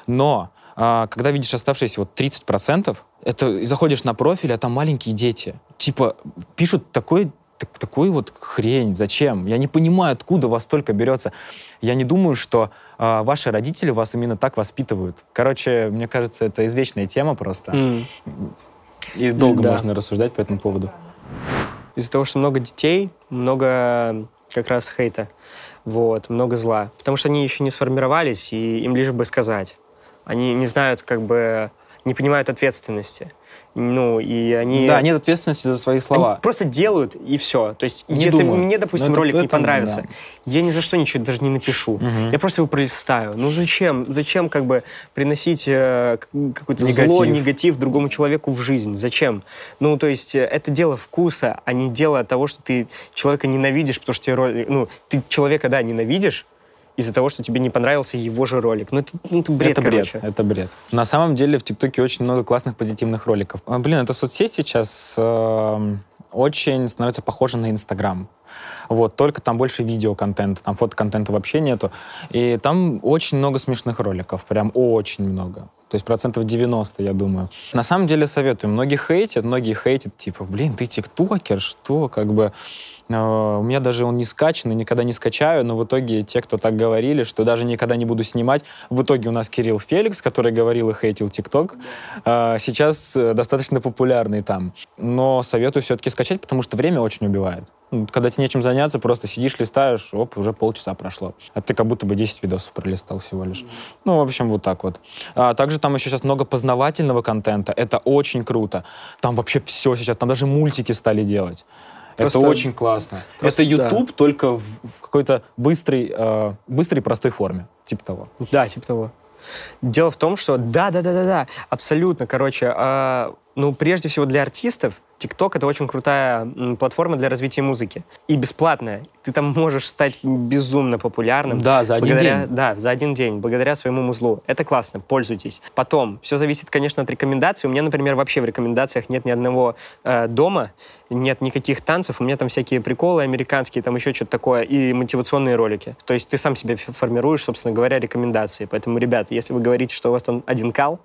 Но когда видишь оставшиеся вот 30%, это заходишь на профиль, а там маленькие дети. Типа, пишут такой так, такую вот хрень, зачем? Я не понимаю, откуда вас столько берется. Я не думаю, что э, ваши родители вас именно так воспитывают. Короче, мне кажется, это извечная тема просто. Mm. И долго да. можно рассуждать по этому поводу. Из-за того, что много детей, много как раз хейта, вот, много зла. Потому что они еще не сформировались, и им лишь бы сказать. Они не знают, как бы, не понимают ответственности. Ну, и они... Да, нет ответственности за свои слова. Они просто делают, и все. То есть, не если думаю. мне, допустим, Но ролик это, не понравится, да. я ни за что ничего даже не напишу. Угу. Я просто его пролистаю. Ну, зачем? Зачем, как бы, приносить э, какое-то зло, негатив другому человеку в жизнь? Зачем? Ну, то есть, э, это дело вкуса, а не дело того, что ты человека ненавидишь, потому что тебе ролик... Ну, ты человека, да, ненавидишь, из-за того, что тебе не понравился его же ролик. Ну, это, ну, это бред, это короче. бред, это бред. На самом деле в ТикТоке очень много классных позитивных роликов. А, блин, эта соцсеть сейчас э, очень становится похожа на Инстаграм. Вот, только там больше видеоконтента, там фотоконтента вообще нету. И там очень много смешных роликов, прям очень много. То есть процентов 90, я думаю. На самом деле советую. Многие хейтят, многие хейтят, типа, блин, ты тиктокер, что, как бы... Э, у меня даже он не скачан, и никогда не скачаю, но в итоге те, кто так говорили, что даже никогда не буду снимать, в итоге у нас Кирилл Феликс, который говорил и хейтил ТикТок, э, сейчас э, достаточно популярный там. Но советую все-таки скачать, потому что время очень убивает. Ну, когда тебе нечем заняться, просто сидишь, листаешь, оп, уже полчаса прошло. А ты как будто бы 10 видосов пролистал всего лишь. Ну, в общем, вот так вот. А также там еще сейчас много познавательного контента. Это очень круто. Там вообще все сейчас, там даже мультики стали делать. Просто, это очень классно. Просто, это YouTube да. только в, в какой-то быстрой, э, быстрой простой форме, типа того. Да, типа того. Дело в том, что да, да, да, да, да, абсолютно. Короче, э, ну прежде всего для артистов TikTok — это очень крутая платформа для развития музыки. И бесплатная. Ты там можешь стать безумно популярным. Да, за один благодаря, день. Да, за один день, благодаря своему музлу. Это классно, пользуйтесь. Потом, все зависит, конечно, от рекомендаций. У меня, например, вообще в рекомендациях нет ни одного э, дома, нет никаких танцев, у меня там всякие приколы американские, там еще что-то такое, и мотивационные ролики. То есть ты сам себе формируешь, собственно говоря, рекомендации. Поэтому, ребят, если вы говорите, что у вас там один кал,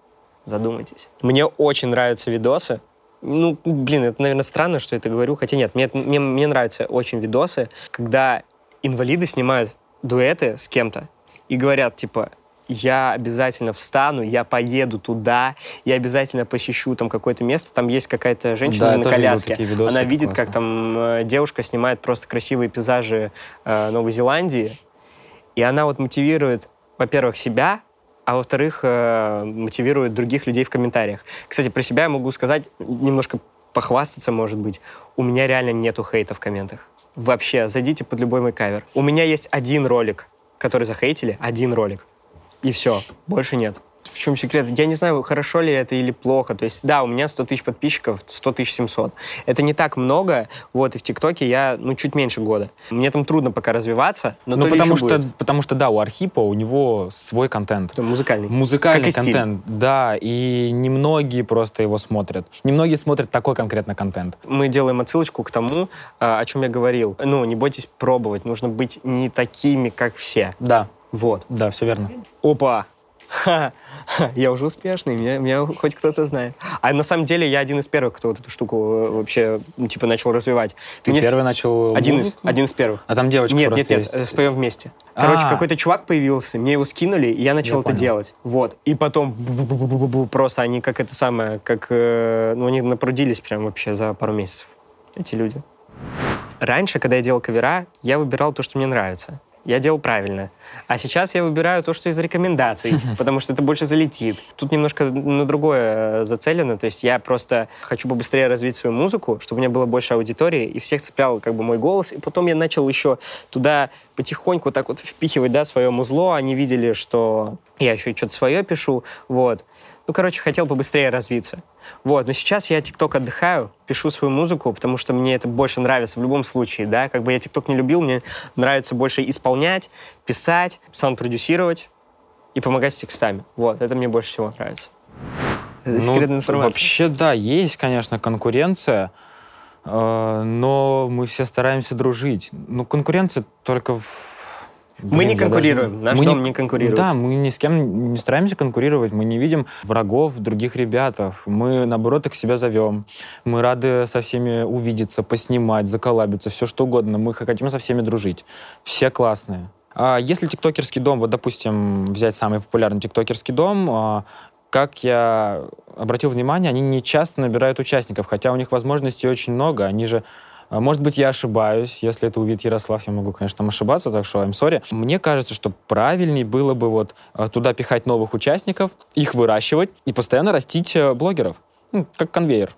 задумайтесь. Мне очень нравятся видосы, ну, блин, это, наверное, странно, что я это говорю, хотя нет, мне, мне, мне нравятся очень видосы, когда инвалиды снимают дуэты с кем-то и говорят, типа, я обязательно встану, я поеду туда, я обязательно посещу там какое-то место, там есть какая-то женщина Да, на коляске, видосы, она видит, классно. как там э, девушка снимает просто красивые пейзажи э, Новой Зеландии, и она вот мотивирует, во-первых, себя, а во-вторых, э, мотивирует других людей в комментариях. Кстати, про себя я могу сказать, немножко похвастаться, может быть, у меня реально нету хейта в комментах. Вообще, зайдите под любой мой кавер. У меня есть один ролик, который захейтили, один ролик. И все, больше нет. В чем секрет? Я не знаю, хорошо ли это или плохо. То есть, да, у меня 100 тысяч подписчиков, 100 тысяч 700. Это не так много, вот, и в ТикТоке я, ну, чуть меньше года. Мне там трудно пока развиваться, но Ну, потому что, будет. потому что, да, у Архипа, у него свой контент. Это музыкальный. Музыкальный Как и контент, да, и немногие просто его смотрят. Немногие смотрят такой конкретно контент. Мы делаем отсылочку к тому, а, о чем я говорил. Ну, не бойтесь пробовать. Нужно быть не такими, как все. Да, Вот. да, все верно. Опа! Ха, (laughs) ха, я уже успешный, меня, меня хоть кто-то знает. А на самом деле я один из первых, кто вот эту штуку э, вообще, ну, типа, начал развивать. Ты Мне с- первый начал Один из, один из первых. А там девочка Нет, нет, нет, есть. э, споем вместе. Короче, А. какой-то чувак появился, мне его скинули, и я начал Я это понял. делать. Вот. И потом просто они как это самое, как, э, ну, они напрудились прям вообще за пару месяцев, эти люди. Раньше, когда я делал кавера, я выбирал то, что мне нравится. Я делал правильно. А сейчас я выбираю то, что из рекомендаций, (laughs) потому что это больше залетит. Тут немножко на другое э, зацелено. То есть я просто хочу побыстрее развить свою музыку, чтобы у меня было больше аудитории, и всех цеплял как бы мой голос. И потом я начал еще туда потихоньку так вот впихивать, да, свое музло. Они видели, что я еще что-то свое пишу. Вот. Ну, короче, хотел побыстрее развиться. Вот, но сейчас я ТикТок отдыхаю, пишу свою музыку, потому что мне это больше нравится в любом случае, да. Как бы я ТикТок не любил, мне нравится больше исполнять, писать, саунд-продюсировать и помогать с текстами. Вот, это мне больше всего нравится. Это Ну, секретная информация. Вообще, да, есть, конечно, конкуренция, э, но мы все стараемся дружить. Ну, конкуренция только в... Мы не конкурируем, наш мы дом не конкурирует. Да, мы ни с кем не стараемся конкурировать, мы не видим врагов других ребятах. Мы, наоборот, их себя зовем. Мы рады со всеми увидеться, поснимать, заколабиться, все что угодно. Мы хотим со всеми дружить. Все классные. А если тиктокерский дом, вот, допустим, взять самый популярный тиктокерский дом, а, как я обратил внимание, они не часто набирают участников, хотя у них возможностей очень много. Они же может быть, я ошибаюсь. Если это увидит Ярослав, я могу, конечно, там ошибаться, так что I'm sorry. Мне кажется, что правильней было бы вот а, туда пихать новых участников, их выращивать и постоянно растить э, блогеров. Ну, как конвейер.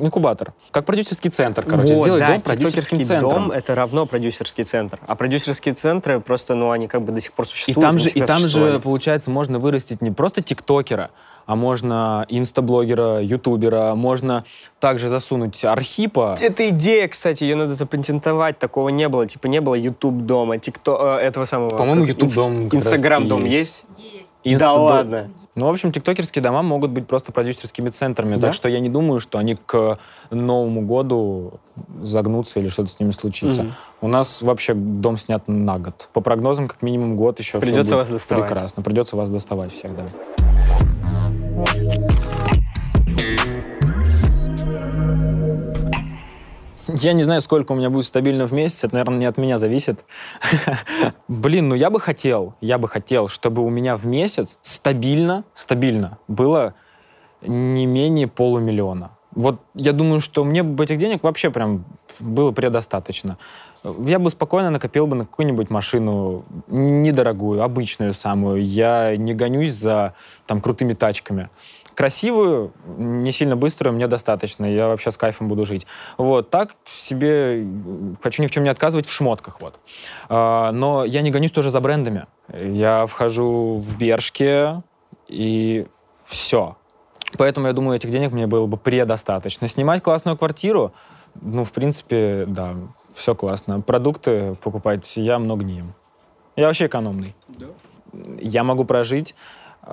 Инкубатор. Как продюсерский центр, короче. Вот, Сделать да, дом продюсерским тиктокерский центром. дом — это равно продюсерский центр. А продюсерские центры просто, ну, они как бы до сих пор И существуют. там они же, и там же, получается, можно вырастить не просто тиктокера, а можно инстаблогера, ютубера, можно также засунуть архипа. Это идея, кстати, ее надо запатентовать. Такого не было. Типа не было YouTube дома, тикто э, этого самого. По-моему, YouTube дом Инстаграм дом есть. есть? Инста- Да ладно. Ну, в общем, тиктокерские дома могут быть просто продюсерскими центрами, Да? так что я не думаю, что они к Новому году загнутся или что-то с ними случится. Мгм. У нас вообще дом снят на год. По прогнозам, как минимум год еще Придется вас доставать. Прекрасно, придется вас доставать всех, да. Я не знаю, сколько у меня будет стабильно в месяц, это, наверное, не от меня зависит. (laughs) Блин, ну я бы хотел, я бы хотел, чтобы у меня в месяц стабильно, стабильно было не менее полумиллиона. Вот я думаю, что мне бы этих денег вообще прям было предостаточно. Я бы спокойно накопил бы на какую-нибудь машину недорогую, обычную самую. Я не гонюсь за там крутыми тачками. Красивую, не сильно быструю, мне достаточно. Я вообще с кайфом буду жить. Вот, так себе хочу ни в чем не отказывать в шмотках, вот. А, но я не гонюсь тоже за брендами. Я вхожу в Бершки, и все. Поэтому, я думаю, этих денег мне было бы предостаточно. Снимать классную квартиру, ну, в принципе, да, все классно. Продукты покупать я много не ем. Я вообще экономный. Да. Я могу прожить,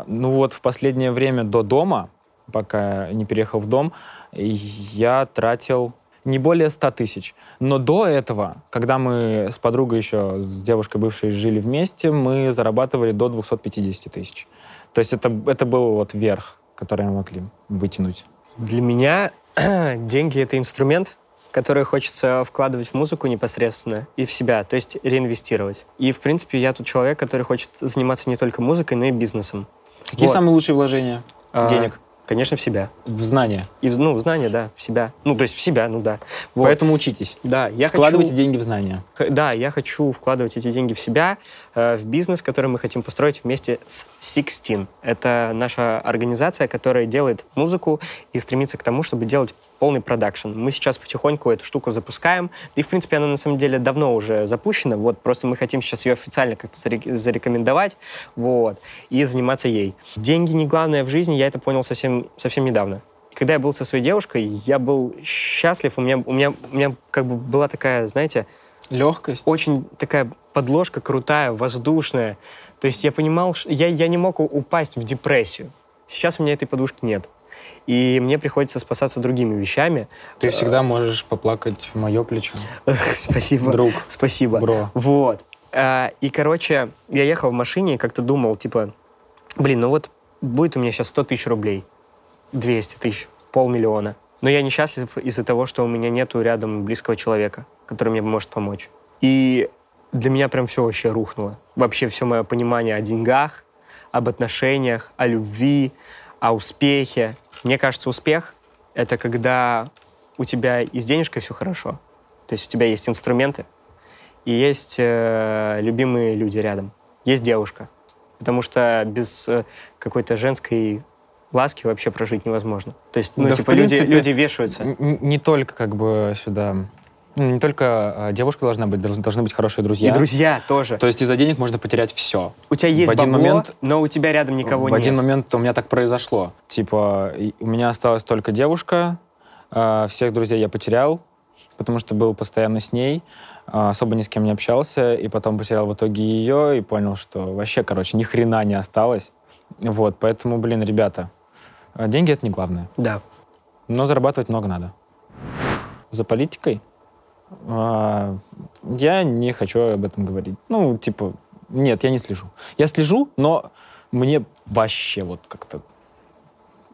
ну вот в последнее время до дома, пока не переехал в дом, я тратил не более 100 тысяч. Но до этого, когда мы с подругой еще, с девушкой бывшей жили вместе, мы зарабатывали до 250 тысяч. То есть это, это был вот верх, который мы могли вытянуть. Для меня (clears throat) деньги — это инструмент, который хочется вкладывать в музыку непосредственно и в себя, то есть реинвестировать. И, в принципе, я тут человек, который хочет заниматься не только музыкой, но и бизнесом. Какие Вот. самые лучшие вложения А, денег? Конечно, в себя. В знания. И в, ну, в знания, да, в себя. Ну, то есть в себя, ну да. Вот. Поэтому учитесь. Да, я Вкладывайте хочу... деньги в знания. Х- Да, я хочу вкладывать эти деньги в себя, э, в бизнес, который мы хотим построить вместе с Sixteen. Это наша организация, которая делает музыку и стремится к тому, чтобы делать полный продакшн. Мы сейчас потихоньку эту штуку запускаем. И, в принципе, она на самом деле давно уже запущена. Вот просто мы хотим сейчас ее официально как-то заре- зарекомендовать вот, и заниматься ей. Деньги не главное в жизни, я это понял совсем, совсем недавно. Когда я был со своей девушкой, я был счастлив. У меня, у меня, у меня как бы была такая, знаете, Легкость. очень такая подложка крутая, воздушная. То есть я понимал, что я, я не мог упасть в депрессию. Сейчас у меня этой подушки нет. И мне приходится спасаться другими вещами. Ты всегда можешь поплакать в мое плечо. (laughs) Спасибо. Друг. Спасибо. Бро. Вот. А, и, короче, я ехал в машине и как-то думал, типа, блин, ну вот будет у меня сейчас 100 тысяч рублей, 200 тысяч, полмиллиона. Но я несчастлив из-за того, что у меня нету рядом близкого человека, который мне может помочь. И для меня прям все вообще рухнуло. Вообще все мое понимание о деньгах, об отношениях, о любви, о успехе. Мне кажется, успех — это когда у тебя и с денежкой все хорошо. То есть у тебя есть инструменты, и есть э, любимые люди рядом. Есть девушка. Потому что без э, какой-то женской ласки вообще прожить невозможно. То есть, ну, Да, типа, люди, принципе, люди вешаются. Н- н- Не только как бы сюда... ну, Не только а, девушка должна быть, должны быть хорошие друзья. И друзья тоже. То есть из-за денег можно потерять все. у тебя есть в один бабло, момент- но у тебя рядом никого в нет. один момент у меня так произошло. Типа, у меня осталась только девушка, а, всех друзей я потерял, потому что был постоянно с ней, а, особо ни с кем не общался, и потом потерял в итоге ее, и понял, что вообще, короче, ни хрена не осталось. Вот, поэтому, блин, ребята, деньги — это не главное, Да. но зарабатывать много надо. За политикой а, я не хочу об этом говорить. Ну, типа, нет, я не слежу. Я слежу, но мне вообще вот как-то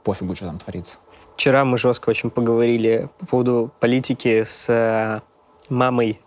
пофигу, что там творится. Вчера мы жестко очень поговорили по поводу политики с э, мамой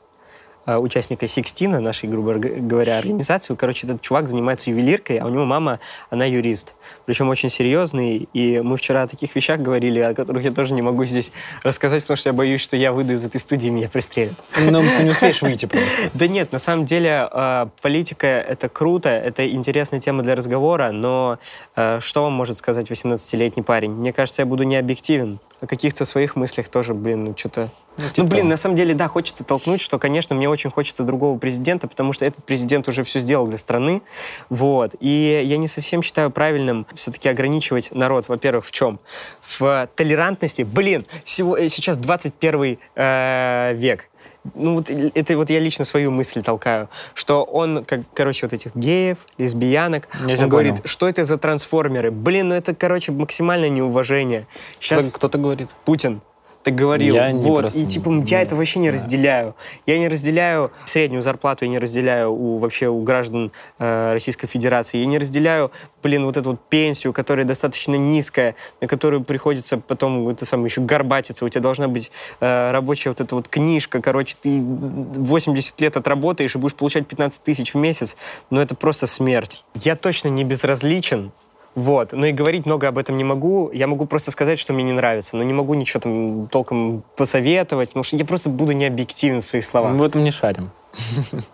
участника Сикстина, нашей, грубо говоря, организации. Короче, этот чувак занимается ювелиркой, а у него мама, она юрист. Причем очень серьезный. И мы вчера о таких вещах говорили, о которых я тоже не могу здесь рассказать, потому что я боюсь, что я выйду из этой студии, меня пристрелят. Но ты не успеешь выйти просто. (laughs) Да нет, на самом деле э, политика — это круто, это интересная тема для разговора, но э, что вам может сказать 18-летний парень? Мне кажется, я буду не объективен. О каких-то своих мыслях тоже, блин, ну что-то... Ну, типа. блин, на самом деле, да, хочется толкнуть, что, конечно, мне очень хочется другого президента, потому что этот президент уже все сделал для страны, вот. И я не совсем считаю правильным все-таки ограничивать народ, во-первых, в чем? В толерантности. Блин, сего- э, сейчас 21 э, век ну вот это вот я лично свою мысль толкаю, что он, как, короче, вот этих геев, лесбиянок, Я он говорит, понял. что это за трансформеры? Блин, ну это, короче, максимальное неуважение. Сейчас Кто-то говорит. Путин так говорил. Я не вот. просто И типа я это вообще не да. разделяю. Я не разделяю среднюю зарплату, я не разделяю у вообще у граждан э, Российской Федерации. Я не разделяю, блин, вот эту вот пенсию, которая достаточно низкая, на которую приходится потом это самое еще горбатиться. У тебя должна быть э, рабочая вот эта вот книжка. Короче, ты 80 лет отработаешь и будешь получать 15 тысяч в месяц. Но это просто смерть. Я точно не безразличен вот. Но и говорить много об этом не могу. Я могу просто сказать, что мне не нравится, но не могу ничего там толком посоветовать, потому что я просто буду необъективен в своих словах. Мы в этом не шарим.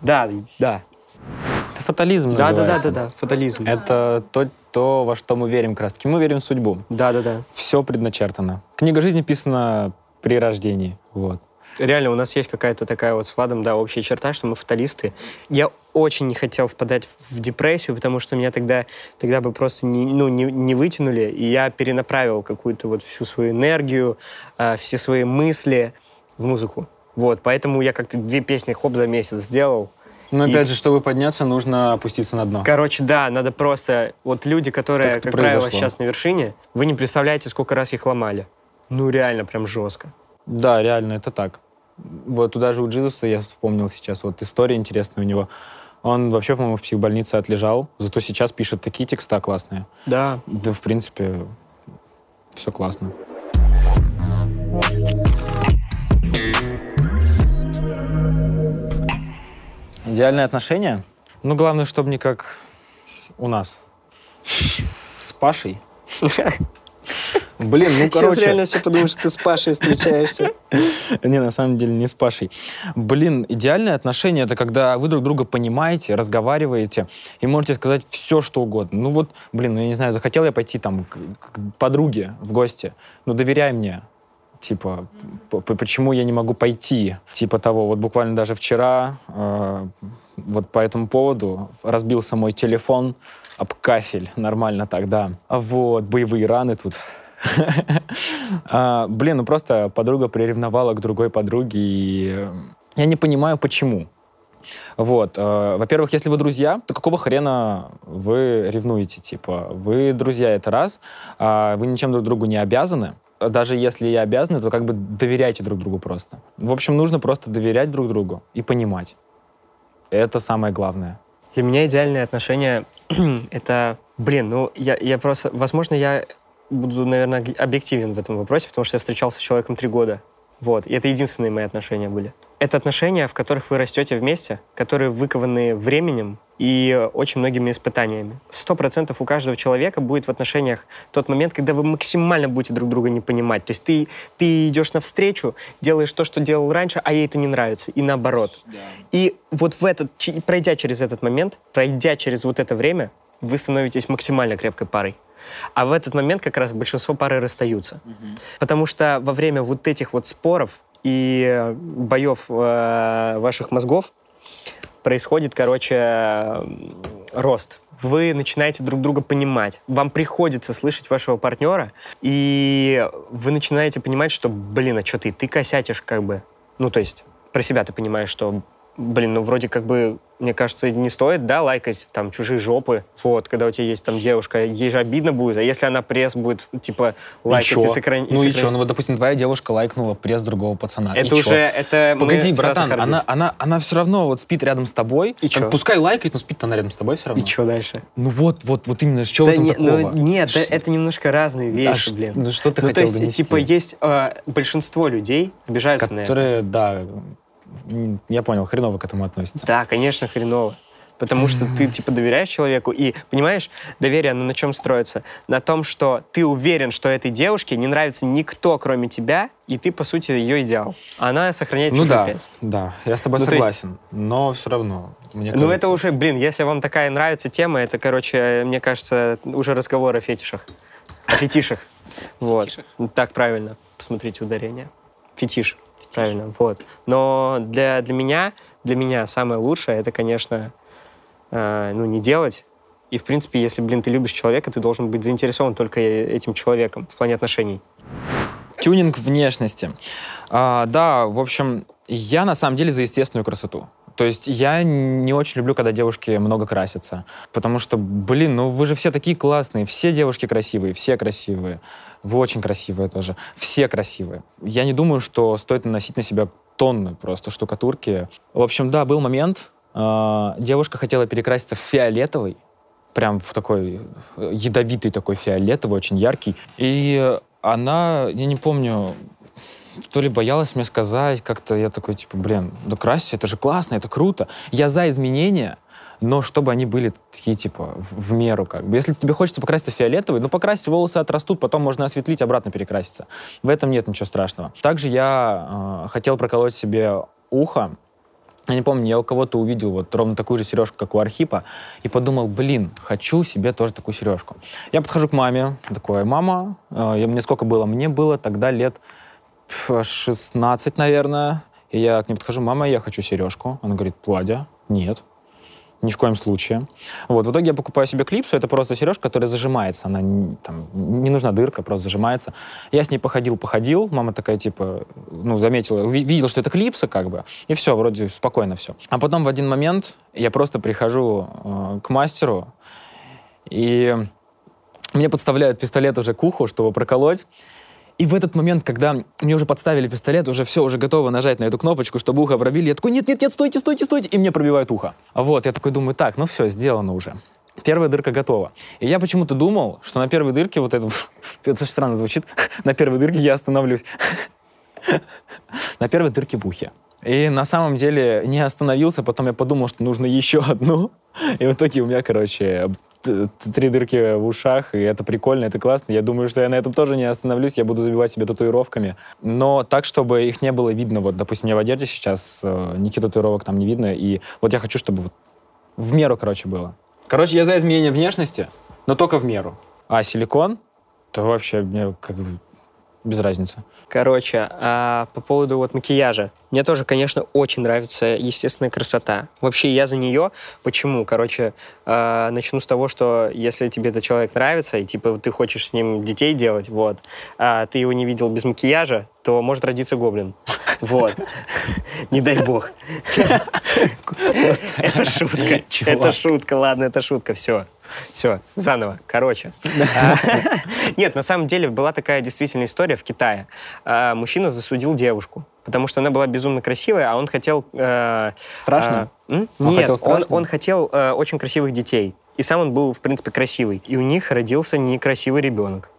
Да, да. Это фатализм Да, да, да, да, да. Фатализм. Это то, то, во что мы верим, как раз таки. Мы верим в судьбу. Да, да, да. Все предначертано. Книга жизни писана при рождении. Вот. Реально, у нас есть какая-то такая вот с Владом, да, общая черта, что мы фаталисты. Я очень не хотел впадать в депрессию, потому что меня тогда, тогда бы просто не, ну, не, не вытянули, и я перенаправил какую-то вот всю свою энергию, э, все свои мысли в музыку. Вот, поэтому я как-то две песни хоп за месяц сделал. Но опять и... же, чтобы подняться, нужно опуститься на дно. Короче, да, надо просто... Вот люди, которые, как, как правило, сейчас на вершине, вы не представляете, сколько раз их ломали. Ну, реально, прям жестко. Да, реально, это так. Вот туда же у Джизуса, я вспомнил сейчас, вот история интересная у него. Он вообще, по-моему, в психбольнице отлежал, зато сейчас пишет такие текста классные. Да. Да, в принципе, все классно. Идеальные отношения? Ну, главное, чтобы не как у нас. С Пашей. (laughs) Блин, ну, короче... Сейчас реально все подумают, что ты с Пашей встречаешься. (laughs) Не, на самом деле не с Пашей. Блин, идеальные отношения — это когда вы друг друга понимаете, разговариваете и можете сказать все, что угодно. Ну вот, блин, ну я не знаю, захотел я пойти там к, к подруге в гости. Ну доверяй мне. Типа, почему я не могу пойти? Типа того, вот буквально даже вчера э, вот по этому поводу разбился мой телефон об кафель. Нормально так, да. Вот, боевые раны тут. А, блин, ну просто подруга приревновала к другой подруге, и я не понимаю, почему. Вот. Э, во-первых, если вы друзья, то какого хрена вы ревнуете? Типа, вы друзья, это раз, а вы ничем друг другу не обязаны. Даже если и обязаны, то как бы доверяйте друг другу просто. В общем, нужно просто доверять друг другу и понимать. Это самое главное. Для меня идеальные отношения (clears throat) — это... Блин, ну, я, я просто... Возможно, я буду, наверное, объективен в этом вопросе, потому что я встречался с человеком три года. Вот. И это единственные мои отношения были. Это отношения, в которых вы растете вместе, которые выкованы временем и очень многими испытаниями. Сто процентов у каждого человека будет в отношениях тот момент, когда вы максимально будете друг друга не понимать. То есть ты, ты идешь навстречу, делаешь то, что делал раньше, а ей это не нравится, и наоборот. Да. И вот в этот, пройдя через этот момент, пройдя через вот это время, вы становитесь максимально крепкой парой. А в этот момент как раз большинство пары расстаются. Угу. Потому что во время вот этих вот споров и боев э, ваших мозгов происходит, короче, рост. Вы начинаете друг друга понимать. Вам приходится слышать вашего партнера, и вы начинаете понимать, что, блин, а что ты, ты косятишь как бы. Ну, то есть про себя ты понимаешь, что блин, ну вроде как бы, мне кажется, не стоит, да, лайкать там чужие жопы. Вот, когда у тебя есть там девушка, ей же обидно будет. А если она пресс будет, типа, лайкать и, и сохранить... Ну и, и что? Ну вот, допустим, твоя девушка лайкнула пресс другого пацана. Это и уже, чё? это Погоди, братан, она, она, она все равно вот спит рядом с тобой. И что? Пускай лайкает, но спит она рядом с тобой все равно. И что дальше? Ну вот, вот, вот именно, с чего да не, такого? Ну, нет, Ш... это немножко разные вещи, а, блин. Ну что ты ну, хотел то есть, донести? типа, есть э, большинство людей обижаются Которые, на это. Которые, да, я понял, хреново к этому относится. Да, конечно, хреново. Потому что ты, типа, доверяешь человеку, и, понимаешь, доверие, оно на чем строится? На том, что ты уверен, что этой девушке не нравится никто, кроме тебя, и ты, по сути, ее идеал. Она сохраняет ну чужой да, пресс. да, я с тобой ну, согласен, есть... но все равно, мне кажется... Ну это уже, блин, если вам такая нравится тема, это, короче, мне кажется, уже разговор о фетишах. О фетишах. (laughs) Вот. Фетишах. Так правильно. Посмотрите ударение. Фетиш. Правильно, вот. Но для, для меня, для меня самое лучшее это, конечно, э, ну, не делать. И, в принципе, если, блин, ты любишь человека, ты должен быть заинтересован только этим человеком в плане отношений. Тюнинг внешности. А, да, в общем, я на самом деле за естественную красоту. То есть я не очень люблю, когда девушки много красятся. Потому что, блин, ну вы же все такие классные. Все девушки красивые, все красивые. Вы очень красивые тоже. Все красивые. Я не думаю, что стоит наносить на себя тонны просто штукатурки. В общем, да, был момент. Э, девушка хотела перекраситься в фиолетовый. Прям в такой э, ядовитый такой фиолетовый, очень яркий. И она, я не помню, то ли боялась мне сказать, как-то я такой, типа, блин, да красься, это же классно, это круто. Я за изменения, но чтобы они были такие, типа, в, в меру, как бы. Если тебе хочется покраситься фиолетовый, ну, покрасить, волосы отрастут, потом можно осветлить, обратно перекраситься. В этом нет ничего страшного. Также я э, хотел проколоть себе ухо, я не помню, я у кого-то увидел вот ровно такую же сережку, как у Архипа, и подумал, блин, хочу себе тоже такую сережку. Я подхожу к маме, такой, мама, э, мне сколько было? Мне было тогда лет 16, наверное. И я к ней подхожу, мама, я хочу сережку. Она говорит, Владя, нет. Ни в коем случае. Вот, в итоге я покупаю себе клипсу, это просто сережка, которая зажимается, она там, не нужна дырка, просто зажимается. Я с ней походил, походил, мама такая, типа, ну, заметила, видела, что это клипса, как бы, и все, вроде спокойно все. А потом в один момент я просто прихожу э, к мастеру, и мне подставляют пистолет уже к уху, чтобы проколоть, и в этот момент, когда мне уже подставили пистолет, уже все, уже готово нажать на эту кнопочку, чтобы ухо пробили, я такой, нет-нет-нет, стойте, стойте, стойте, и мне пробивают ухо. Вот, я такой думаю, так, ну все, сделано уже. Первая дырка готова. И я почему-то думал, что на первой дырке, вот это, (laughs) это очень странно звучит, (laughs) на первой дырке я остановлюсь. (laughs) На первой дырке в ухе. И на самом деле не остановился, потом я подумал, что нужно еще одну. И в итоге у меня, короче, три дырки в ушах, и это прикольно, это классно. Я думаю, что я на этом тоже не остановлюсь, я буду забивать себе татуировками. Но так, чтобы их не было видно. Вот, допустим, мне в одежде сейчас э, никаких татуировок там не видно, и вот я хочу, чтобы вот в меру, короче, было. Короче, я за изменение внешности, но только в меру. А силикон, то вообще мне как бы без разницы. Короче, а по поводу вот макияжа. Мне тоже, конечно, очень нравится естественная красота. Вообще я за нее. Почему? Короче, э, начну с того, что если тебе этот человек нравится, и типа ты хочешь с ним детей делать, вот, а ты его не видел без макияжа, то может родиться гоблин. Вот. Не дай бог. Это шутка. Это шутка, ладно, это шутка, все. Все, заново. Короче. А, нет, на самом деле была такая действительно история в Китае. А, мужчина засудил девушку, потому что она была безумно красивая, а он хотел... Э, Страшно? Нет, он хотел э, очень красивых детей. И сам он был, в принципе, красивый. И у них родился некрасивый ребенок.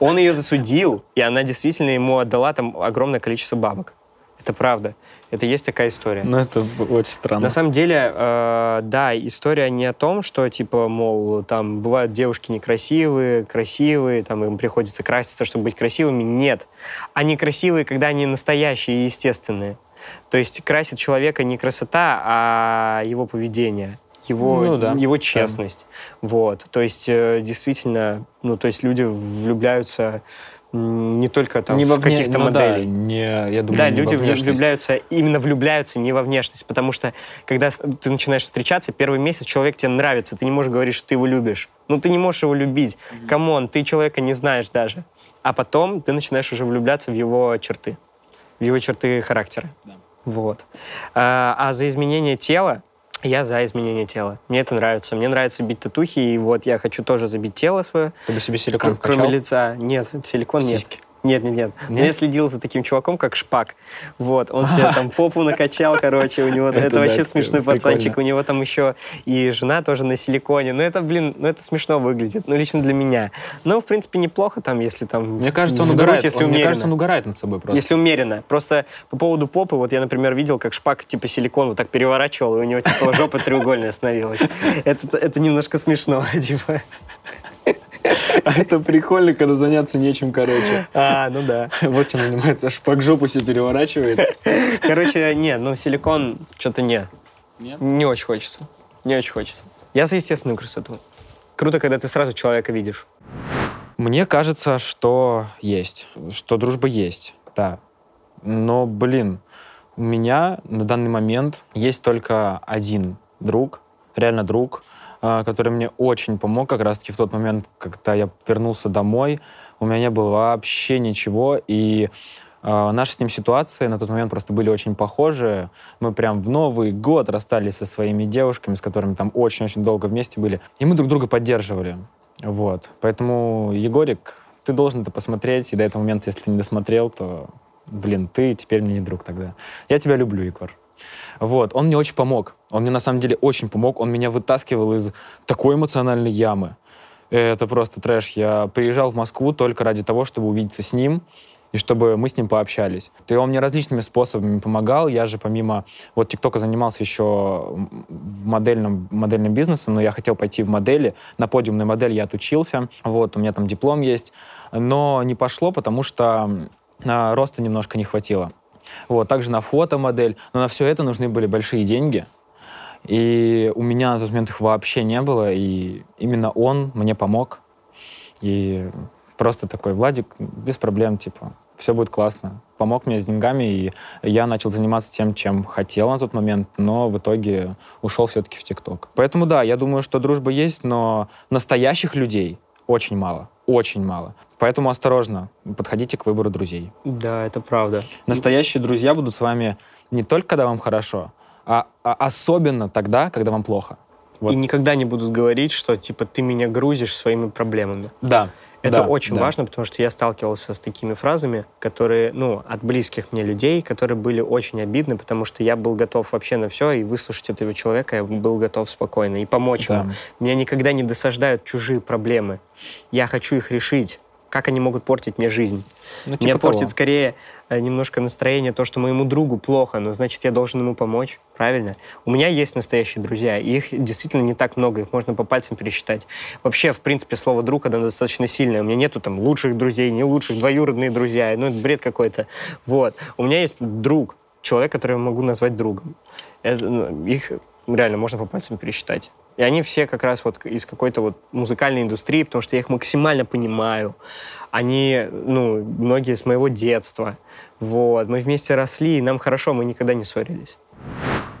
Он ее засудил, и она действительно ему отдала там огромное количество бабок. Это правда. Это есть такая история. Ну, это очень странно. На самом деле, э, да, история не о том, что, типа, мол, там бывают девушки некрасивые, красивые, там им приходится краситься, чтобы быть красивыми. Нет. Они красивые, когда они настоящие и естественные. То есть красит человека не красота, а его поведение его, ну, да. его честность. Да. Вот. То есть, э, действительно, ну, то есть люди влюбляются не только там не в каких-то ну, моделей. Да, не, я думаю, да не люди влюбляются, именно влюбляются не во внешность, потому что когда ты начинаешь встречаться, первый месяц человек тебе нравится, ты не можешь говорить, что ты его любишь. Ну, ты не можешь его любить. Come on, угу. ты человека не знаешь даже. А потом ты начинаешь уже влюбляться в его черты, в его черты характера. Да. Вот. А, а за изменение тела я за изменение тела. Мне это нравится. Мне нравится бить татухи, и вот я хочу тоже забить тело свое. Ты бы себе силикон Кроме лица. Нет, силикон Сиськи. нет. Нет, нет, нет. нет? Я следил за таким чуваком, как Шпак. Вот, он себе там (laughs) попу накачал, короче, у него... Это вообще смешной пацанчик. У него там еще и жена тоже на силиконе. Ну, это, блин, ну, это смешно выглядит. Ну, лично для меня. Но, в принципе, неплохо там, если там... Мне кажется, он угорает. Если Мне кажется, он угорает над собой просто. Если умеренно. Просто по поводу попы, вот я, например, видел, как Шпак, типа, силикон вот так переворачивал, и у него, типа, жопа треугольная становилась. (laughs) Это, это немножко смешно, (laughs) типа. (laughs) А это прикольно, когда заняться нечем, короче. А, ну да. (laughs) Вот чем занимается, шпак жопу себе переворачивает. (laughs) Короче, нет, ну силикон что-то нет. Нет? Не очень хочется. Не очень хочется. Я за естественную красоту. Круто, когда ты сразу человека видишь. Мне кажется, что есть. Что дружба есть, да. Но, блин, у меня на данный момент есть только один друг, реально друг, который мне очень помог как раз-таки в тот момент, когда я вернулся домой. У меня не было вообще ничего, и э, наши с ним ситуации на тот момент просто были очень похожи. Мы прям в Новый год расстались со своими девушками, с которыми там очень-очень долго вместе были, и мы друг друга поддерживали. Вот. Поэтому, Егорик, ты должен это посмотреть, и до этого момента, если ты не досмотрел, то, блин, ты теперь мне не друг тогда. Я тебя люблю, Егор. Вот, он мне очень помог. Он мне на самом деле очень помог. Он меня вытаскивал из такой эмоциональной ямы. Это просто трэш. Я приезжал в Москву только ради того, чтобы увидеться с ним и чтобы мы с ним пообщались. И он мне различными способами помогал. Я же помимо вот ТикТока занимался еще в модельном, модельным бизнесом, но я хотел пойти в модели. На подиумной модель я отучился. Вот, у меня там диплом есть. Но не пошло, потому что а, роста немножко не хватило. Вот, также на фотомодель. Но на все это нужны были большие деньги. И у меня на тот момент их вообще не было. И именно он мне помог. И просто такой, Владик, без проблем, типа, все будет классно. Помог мне с деньгами, и я начал заниматься тем, чем хотел на тот момент, но в итоге ушел все-таки в ТикТок. Поэтому да, я думаю, что дружба есть, но настоящих людей очень мало. Очень мало. Поэтому осторожно, подходите к выбору друзей. Да, это правда. Настоящие друзья будут с вами не только когда вам хорошо, а, а особенно тогда, когда вам плохо. Вот. И никогда не будут говорить, что типа ты меня грузишь своими проблемами. Да. Это да, очень да. важно, потому что я сталкивался с такими фразами, которые, ну, от близких мне людей, которые были очень обидны, потому что я был готов вообще на все, и выслушать этого человека я был готов спокойно, и помочь да. ему. Меня никогда не досаждают чужие проблемы. Я хочу их решить как они могут портить мне жизнь. Ну, типа Меня того. портит скорее э, немножко настроение то, что моему другу плохо, но значит, я должен ему помочь, правильно? У меня есть настоящие друзья, и их действительно не так много, их можно по пальцам пересчитать. Вообще, в принципе, слово «друг» оно достаточно сильное. У меня нету там лучших друзей, не лучших, двоюродные друзья, ну, это бред какой-то. Вот. У меня есть друг, человек, которого я могу назвать другом. Это, ну, их реально можно по пальцам пересчитать. И они все как раз вот из какой-то вот музыкальной индустрии, потому что я их максимально понимаю. Они, ну, многие с моего детства. Вот. Мы вместе росли, и нам хорошо, мы никогда не ссорились.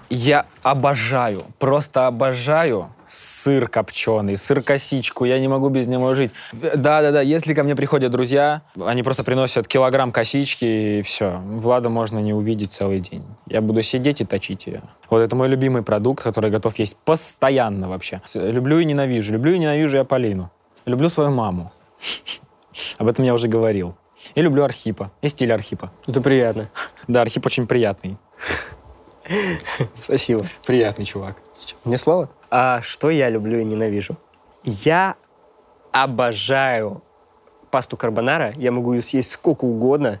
Я обожаю, просто обожаю сыр копченый, сыр-косичку, я не могу без него жить. Да-да-да, если ко мне приходят друзья, они просто приносят килограмм косички, и все. Влада можно не увидеть целый день. Я буду сидеть и точить ее. Вот это мой любимый продукт, который готов есть постоянно вообще. Люблю и ненавижу. Люблю и ненавижу я Полину. Люблю свою маму. Об этом я уже говорил. И люблю Архипа. И стиль Архипа. Это приятно. Да, Архип очень приятный. Спасибо. Приятный чувак. Мне слово? А что я люблю и ненавижу? Я обожаю пасту карбонара. Я могу ее съесть сколько угодно,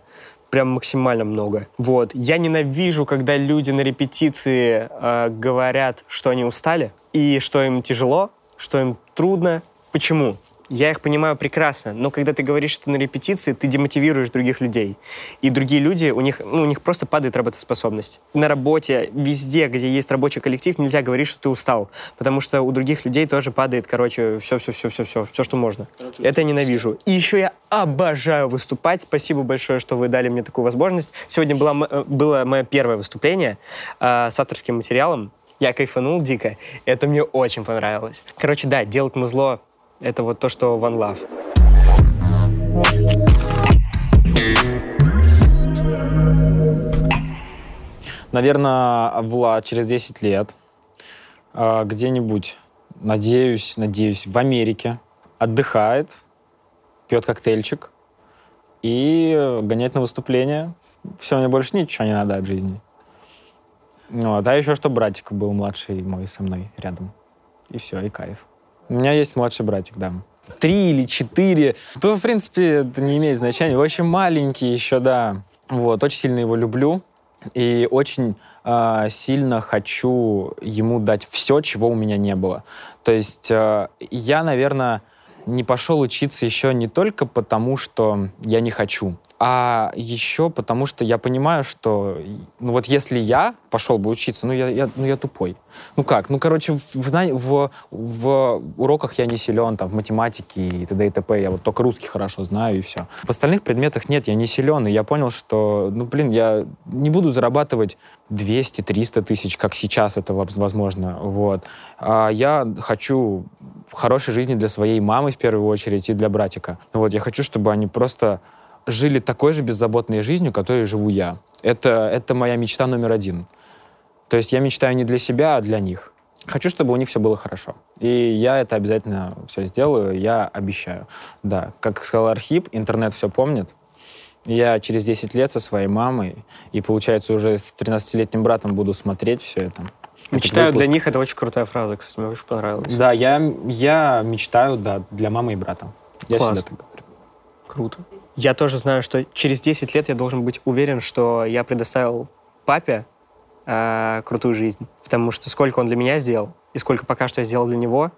прям максимально много. Вот. Я ненавижу, когда люди на репетиции э, говорят, что они устали и что им тяжело, что им трудно. Почему? Я их понимаю прекрасно, но когда ты говоришь это на репетиции, ты демотивируешь других людей. И другие люди, у них, ну, у них просто падает работоспособность. На работе, везде, где есть рабочий коллектив, нельзя говорить, что ты устал, потому что у других людей тоже падает, короче, все-все-все-все-все, все, что можно. Короче, это я ненавижу. И еще я обожаю выступать. Спасибо большое, что вы дали мне такую возможность. Сегодня была, э, было мое первое выступление э, с авторским материалом. Я кайфанул дико. Это мне очень понравилось. Короче, да, делать музло это вот то, что One Love. Наверное, Влад через 10 лет а, где-нибудь, надеюсь, надеюсь, в Америке отдыхает, пьет коктейльчик и гоняет на выступление. Все, мне больше ничего не надо от жизни. Вот. А еще, что братик был младший мой со мной рядом. И все, и кайф. У меня есть младший братик, да. Три или четыре. То, в принципе, это не имеет значения. Очень маленький еще, да. Вот, очень сильно его люблю. И очень э, сильно хочу ему дать все, чего у меня не было. То есть э, я, наверное, не пошел учиться еще не только потому, что я не хочу, а еще потому, что я понимаю, что ну вот если я пошел бы учиться, ну я, я, ну я тупой. Ну как? Ну, короче, в, в, в уроках я не силен, там, в математике и т.д. и т.п. Я вот только русский хорошо знаю, и все. В остальных предметах нет, я не силен, и я понял, что, ну, блин, я не буду зарабатывать 200-300 тысяч, как сейчас это возможно, вот. А я хочу хорошей жизни для своей мамы в первую очередь и для братика. Вот, я хочу, чтобы они просто жили такой же беззаботной жизнью, которой живу я. Это, это моя мечта номер один. То есть я мечтаю не для себя, а для них. Хочу, чтобы у них все было хорошо. И я это обязательно все сделаю, я обещаю. Да, как сказал Архип, интернет все помнит. Я через 10 лет со своей мамой, и, получается, уже с 13-летним братом буду смотреть все это. Мечтаю для них, это очень крутая фраза, кстати, мне очень понравилось. Да, я, я мечтаю, да, для мамы и брата. Я Класс. всегда так говорю. Круто. Я тоже знаю, что через 10 лет я должен быть уверен, что я предоставил папе э, крутую жизнь. Потому что сколько он для меня сделал, и сколько пока что я сделал для него,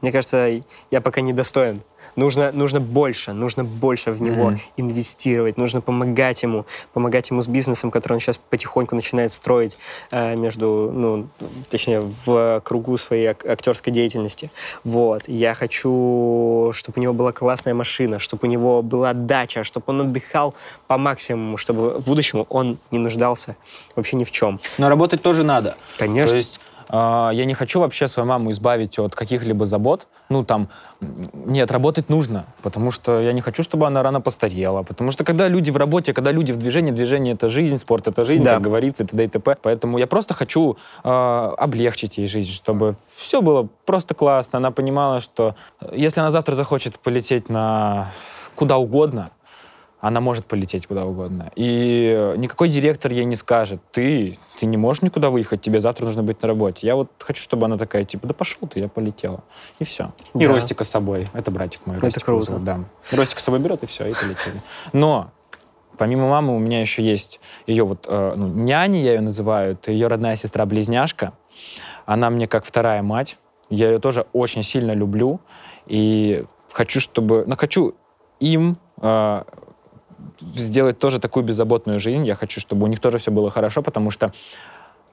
Мне кажется, я пока не достоин. Нужно, нужно больше, нужно больше в него Мгм. инвестировать, нужно помогать ему, помогать ему с бизнесом, который он сейчас потихоньку начинает строить э, между, ну, точнее, в кругу своей ак- актерской деятельности. Вот. Я хочу, чтобы у него была классная машина, чтобы у него была дача, чтобы он отдыхал по максимуму, чтобы в будущем он не нуждался вообще ни в чем. Но работать тоже надо. Конечно. То есть а, я не хочу вообще свою маму избавить от каких-либо забот. Ну, там, нет, работать нужно, потому что я не хочу, чтобы она рано постарела. Потому что когда люди в работе, когда люди в движении, движение — это жизнь, спорт — это жизнь, Да. как говорится, и т.д. и т.п. Поэтому я просто хочу а, облегчить ей жизнь, чтобы все было просто классно. Она понимала, что э, если она завтра захочет полететь на куда угодно, она может полететь куда угодно. И э, никакой директор ей не скажет, ты, ты не можешь никуда выехать, тебе завтра нужно быть на работе. Я вот хочу, чтобы она такая, типа, да пошел ты, я полетела. И все. И Да. Ростика с собой. Это братик мой. Это Ростик круто. зовут, да. Ростика с собой берет, и все, и полетели. Но помимо мамы у меня еще есть ее вот э, ну, няня, я ее называю, это ее родная сестра-близняшка. Она мне как вторая мать. Я ее тоже очень сильно люблю. И хочу, чтобы... Ну, хочу им э, сделать тоже такую беззаботную жизнь. Я хочу, чтобы у них тоже все было хорошо, потому что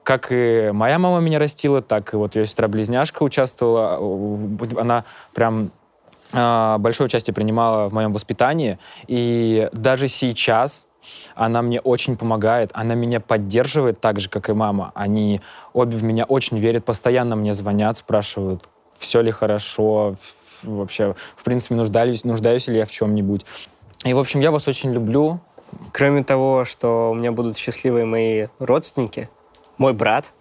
как и моя мама меня растила, так и вот ее сестра-близняшка участвовала. в- Она прям а, большое участие принимала в моем воспитании. И даже сейчас она мне очень помогает, она меня поддерживает так же, как и мама. Они обе в меня очень верят, постоянно мне звонят, спрашивают, все ли хорошо, вообще, в принципе, нуждаюсь, нуждаюсь ли я в чем-нибудь. И, в общем, я вас очень люблю. Кроме того, что у меня будут счастливые мои родственники, мой брат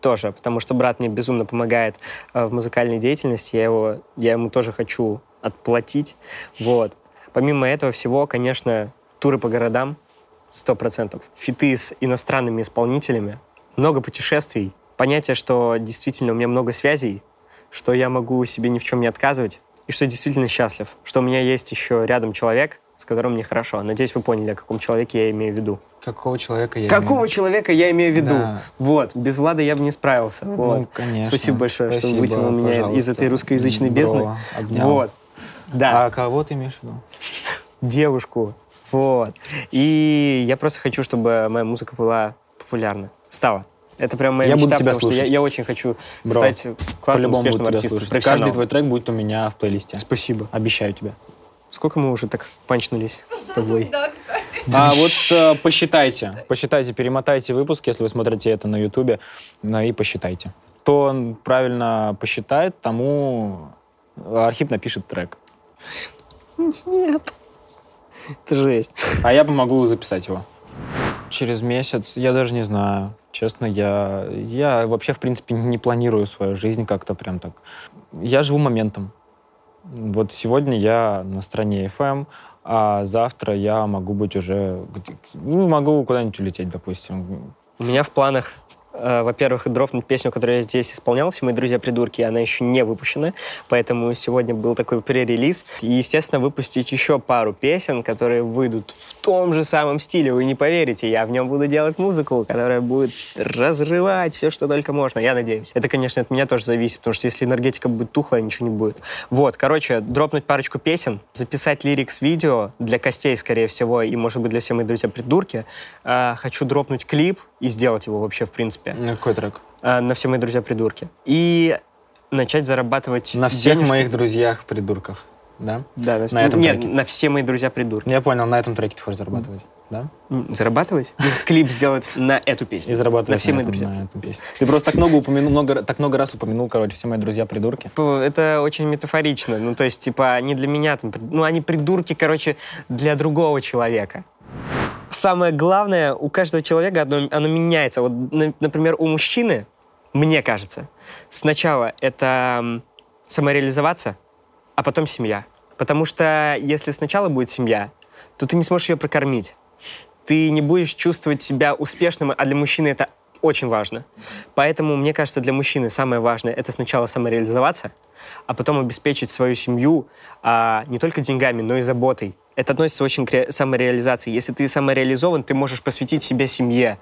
тоже, потому что брат мне безумно помогает э, в музыкальной деятельности, я, его, я ему тоже хочу отплатить. Вот. Помимо этого всего, конечно, туры по городам, сто процентов. Фиты с иностранными исполнителями, много путешествий, понятие, что действительно у меня много связей, что я могу себе ни в чем не отказывать, и что я действительно счастлив, что у меня есть еще рядом человек, с которым мне хорошо. Надеюсь, вы поняли, о каком человеке я имею в виду. Какого человека я Какого человека я имею в виду? Да. Вот, без Влада я бы не справился. Вот. Ну, конечно. Спасибо большое, что Спасибо, вытянул меня из этой русскоязычной Бро, бездны. обнял. Вот. Да, А кого ты имеешь в виду? девушку. Вот. И я просто хочу, чтобы моя музыка была популярна. Стала. Это прям моя Я буду мечта, тебя потому что я, слушать. я очень хочу Бро, стать классным, успешным буду артистом, слушать. Каждый твой трек будет у меня в плейлисте. Спасибо. Обещаю тебе. Сколько мы уже так панчнулись с тобой? Да, кстати. А вот э, посчитайте, посчитайте, перемотайте выпуск, если вы смотрите это на Ютубе, ну, и посчитайте. Кто он правильно посчитает, тому Архип напишет трек. Нет. Это жесть. А я помогу записать его. Через месяц, я даже не знаю. Честно, я, я вообще, в принципе, не планирую свою жизнь как-то прям так. Я живу моментом. Вот сегодня я на стране FM, а завтра я могу быть уже... Ну, могу куда-нибудь улететь, допустим. У меня в планах, во-первых, дропнуть песню, которую я здесь исполнял, «Все мои друзья-придурки», она еще не выпущена, поэтому сегодня был такой пререлиз. И, естественно, выпустить еще пару песен, которые выйдут в том же самом стиле. Вы не поверите, я в нем буду делать музыку, которая будет разрывать все, что только можно, я надеюсь. Это, конечно, от меня тоже зависит, потому что если энергетика будет тухлая, ничего не будет. Вот, короче, дропнуть парочку песен, записать лирикс-видео для костей, скорее всего, и, может быть, для всех моих друзья-придурки. А, хочу дропнуть клип и сделать его вообще, в принципе, На какой трек? а, на все мои друзья-придурки. И начать зарабатывать На всех денежку. моих друзьях-придурках, да? Да, на, на этом Нет, треке. на все мои друзья-придурки. Я понял, на этом треке ты хочешь зарабатывать, да? Зарабатывать? (laughs) Клип сделать на эту песню. И зарабатывать На все на мои друзья. на этом песне. Ты просто так много упомянул, много, так много раз упомянул, короче, все мои друзья-придурки. П- Это очень метафорично. Ну, то есть, типа, не для меня, там, ну, они придурки, короче, для другого человека. Самое главное, у каждого человека оно, оно меняется. Вот, на- например, у мужчины, мне кажется, сначала это самореализоваться, а потом семья. Потому что если сначала будет семья, то ты не сможешь ее прокормить. Ты не будешь чувствовать себя успешным, а для мужчины это очень важно. Поэтому, мне кажется, для мужчины самое важное — это сначала самореализоваться, а потом обеспечить свою семью а, не только деньгами, но и заботой. Это относится очень к ре- самореализации. Если ты самореализован, ты можешь посвятить себя семье.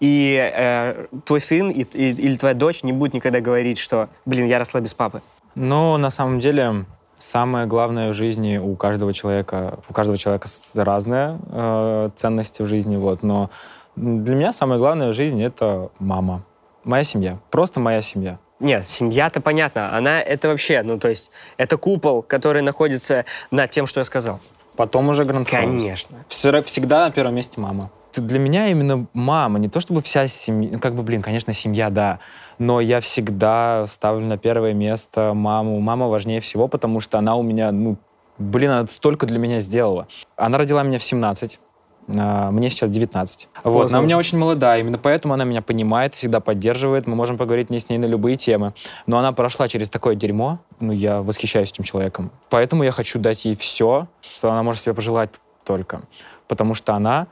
И э, твой сын и- и- или твоя дочь не будут никогда говорить, что, блин, я росла без папы. Ну, на самом деле, самое главное в жизни у каждого человека, у каждого человека разные э, ценности в жизни, вот, но для меня самое главное в жизни — это мама. Моя семья. Просто моя семья. Нет, семья-то понятно. Она это вообще, ну, то есть, это купол, который находится над тем, что я сказал. Потом уже Гранд Конечно. Все, всегда на первом месте мама. Для меня именно мама, не то чтобы вся семья, ну, как бы, блин, конечно, семья, да, но я всегда ставлю на первое место маму. Мама важнее всего, потому что она у меня, ну, блин, она столько для меня сделала. Она родила меня в 17, а, мне сейчас 19. Вот, она у меня очень молодая, именно поэтому она меня понимает, всегда поддерживает. Мы можем поговорить не с ней на любые темы. Но она прошла через такое дерьмо, ну, я восхищаюсь этим человеком. Поэтому я хочу дать ей все, что она может себе пожелать только. Потому что она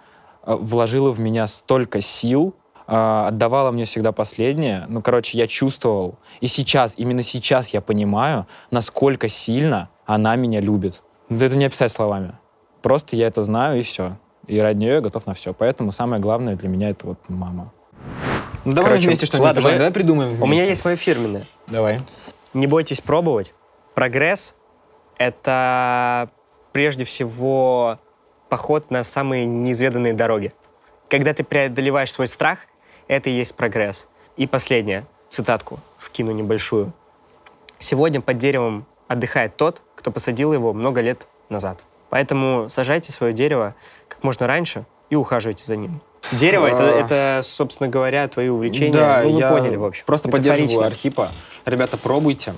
э, вложила в меня столько сил, э, отдавала мне всегда последнее. Ну, короче, я чувствовал. И сейчас, именно сейчас я понимаю, насколько сильно она меня любит. Это не описать словами. Просто я это знаю, и все. И ради нее я готов на все. Поэтому самое главное для меня это вот мама. Ну, давай Короче, вместе что-нибудь ладно, давай придумаем. Вместе. У меня есть мое фирменное. Давай. Не бойтесь пробовать. Прогресс — это прежде всего поход на самые неизведанные дороги. Когда ты преодолеваешь свой страх, это и есть прогресс. И последнее, цитатку вкину небольшую. «Сегодня под деревом отдыхает тот, кто посадил его много лет назад». Поэтому сажайте свое дерево как можно раньше и ухаживайте за ним. Дерево это, а. это, собственно говоря, твои увлечения. Да, ну, вы я поняли, в общем. Просто поддерживаю Архипа. Ребята, пробуйте,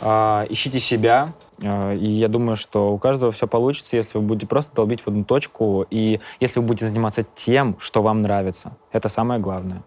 э, ищите себя. Э, и я думаю, что у каждого все получится, если вы будете просто долбить в одну точку, и если вы будете заниматься тем, что вам нравится. Это самое главное.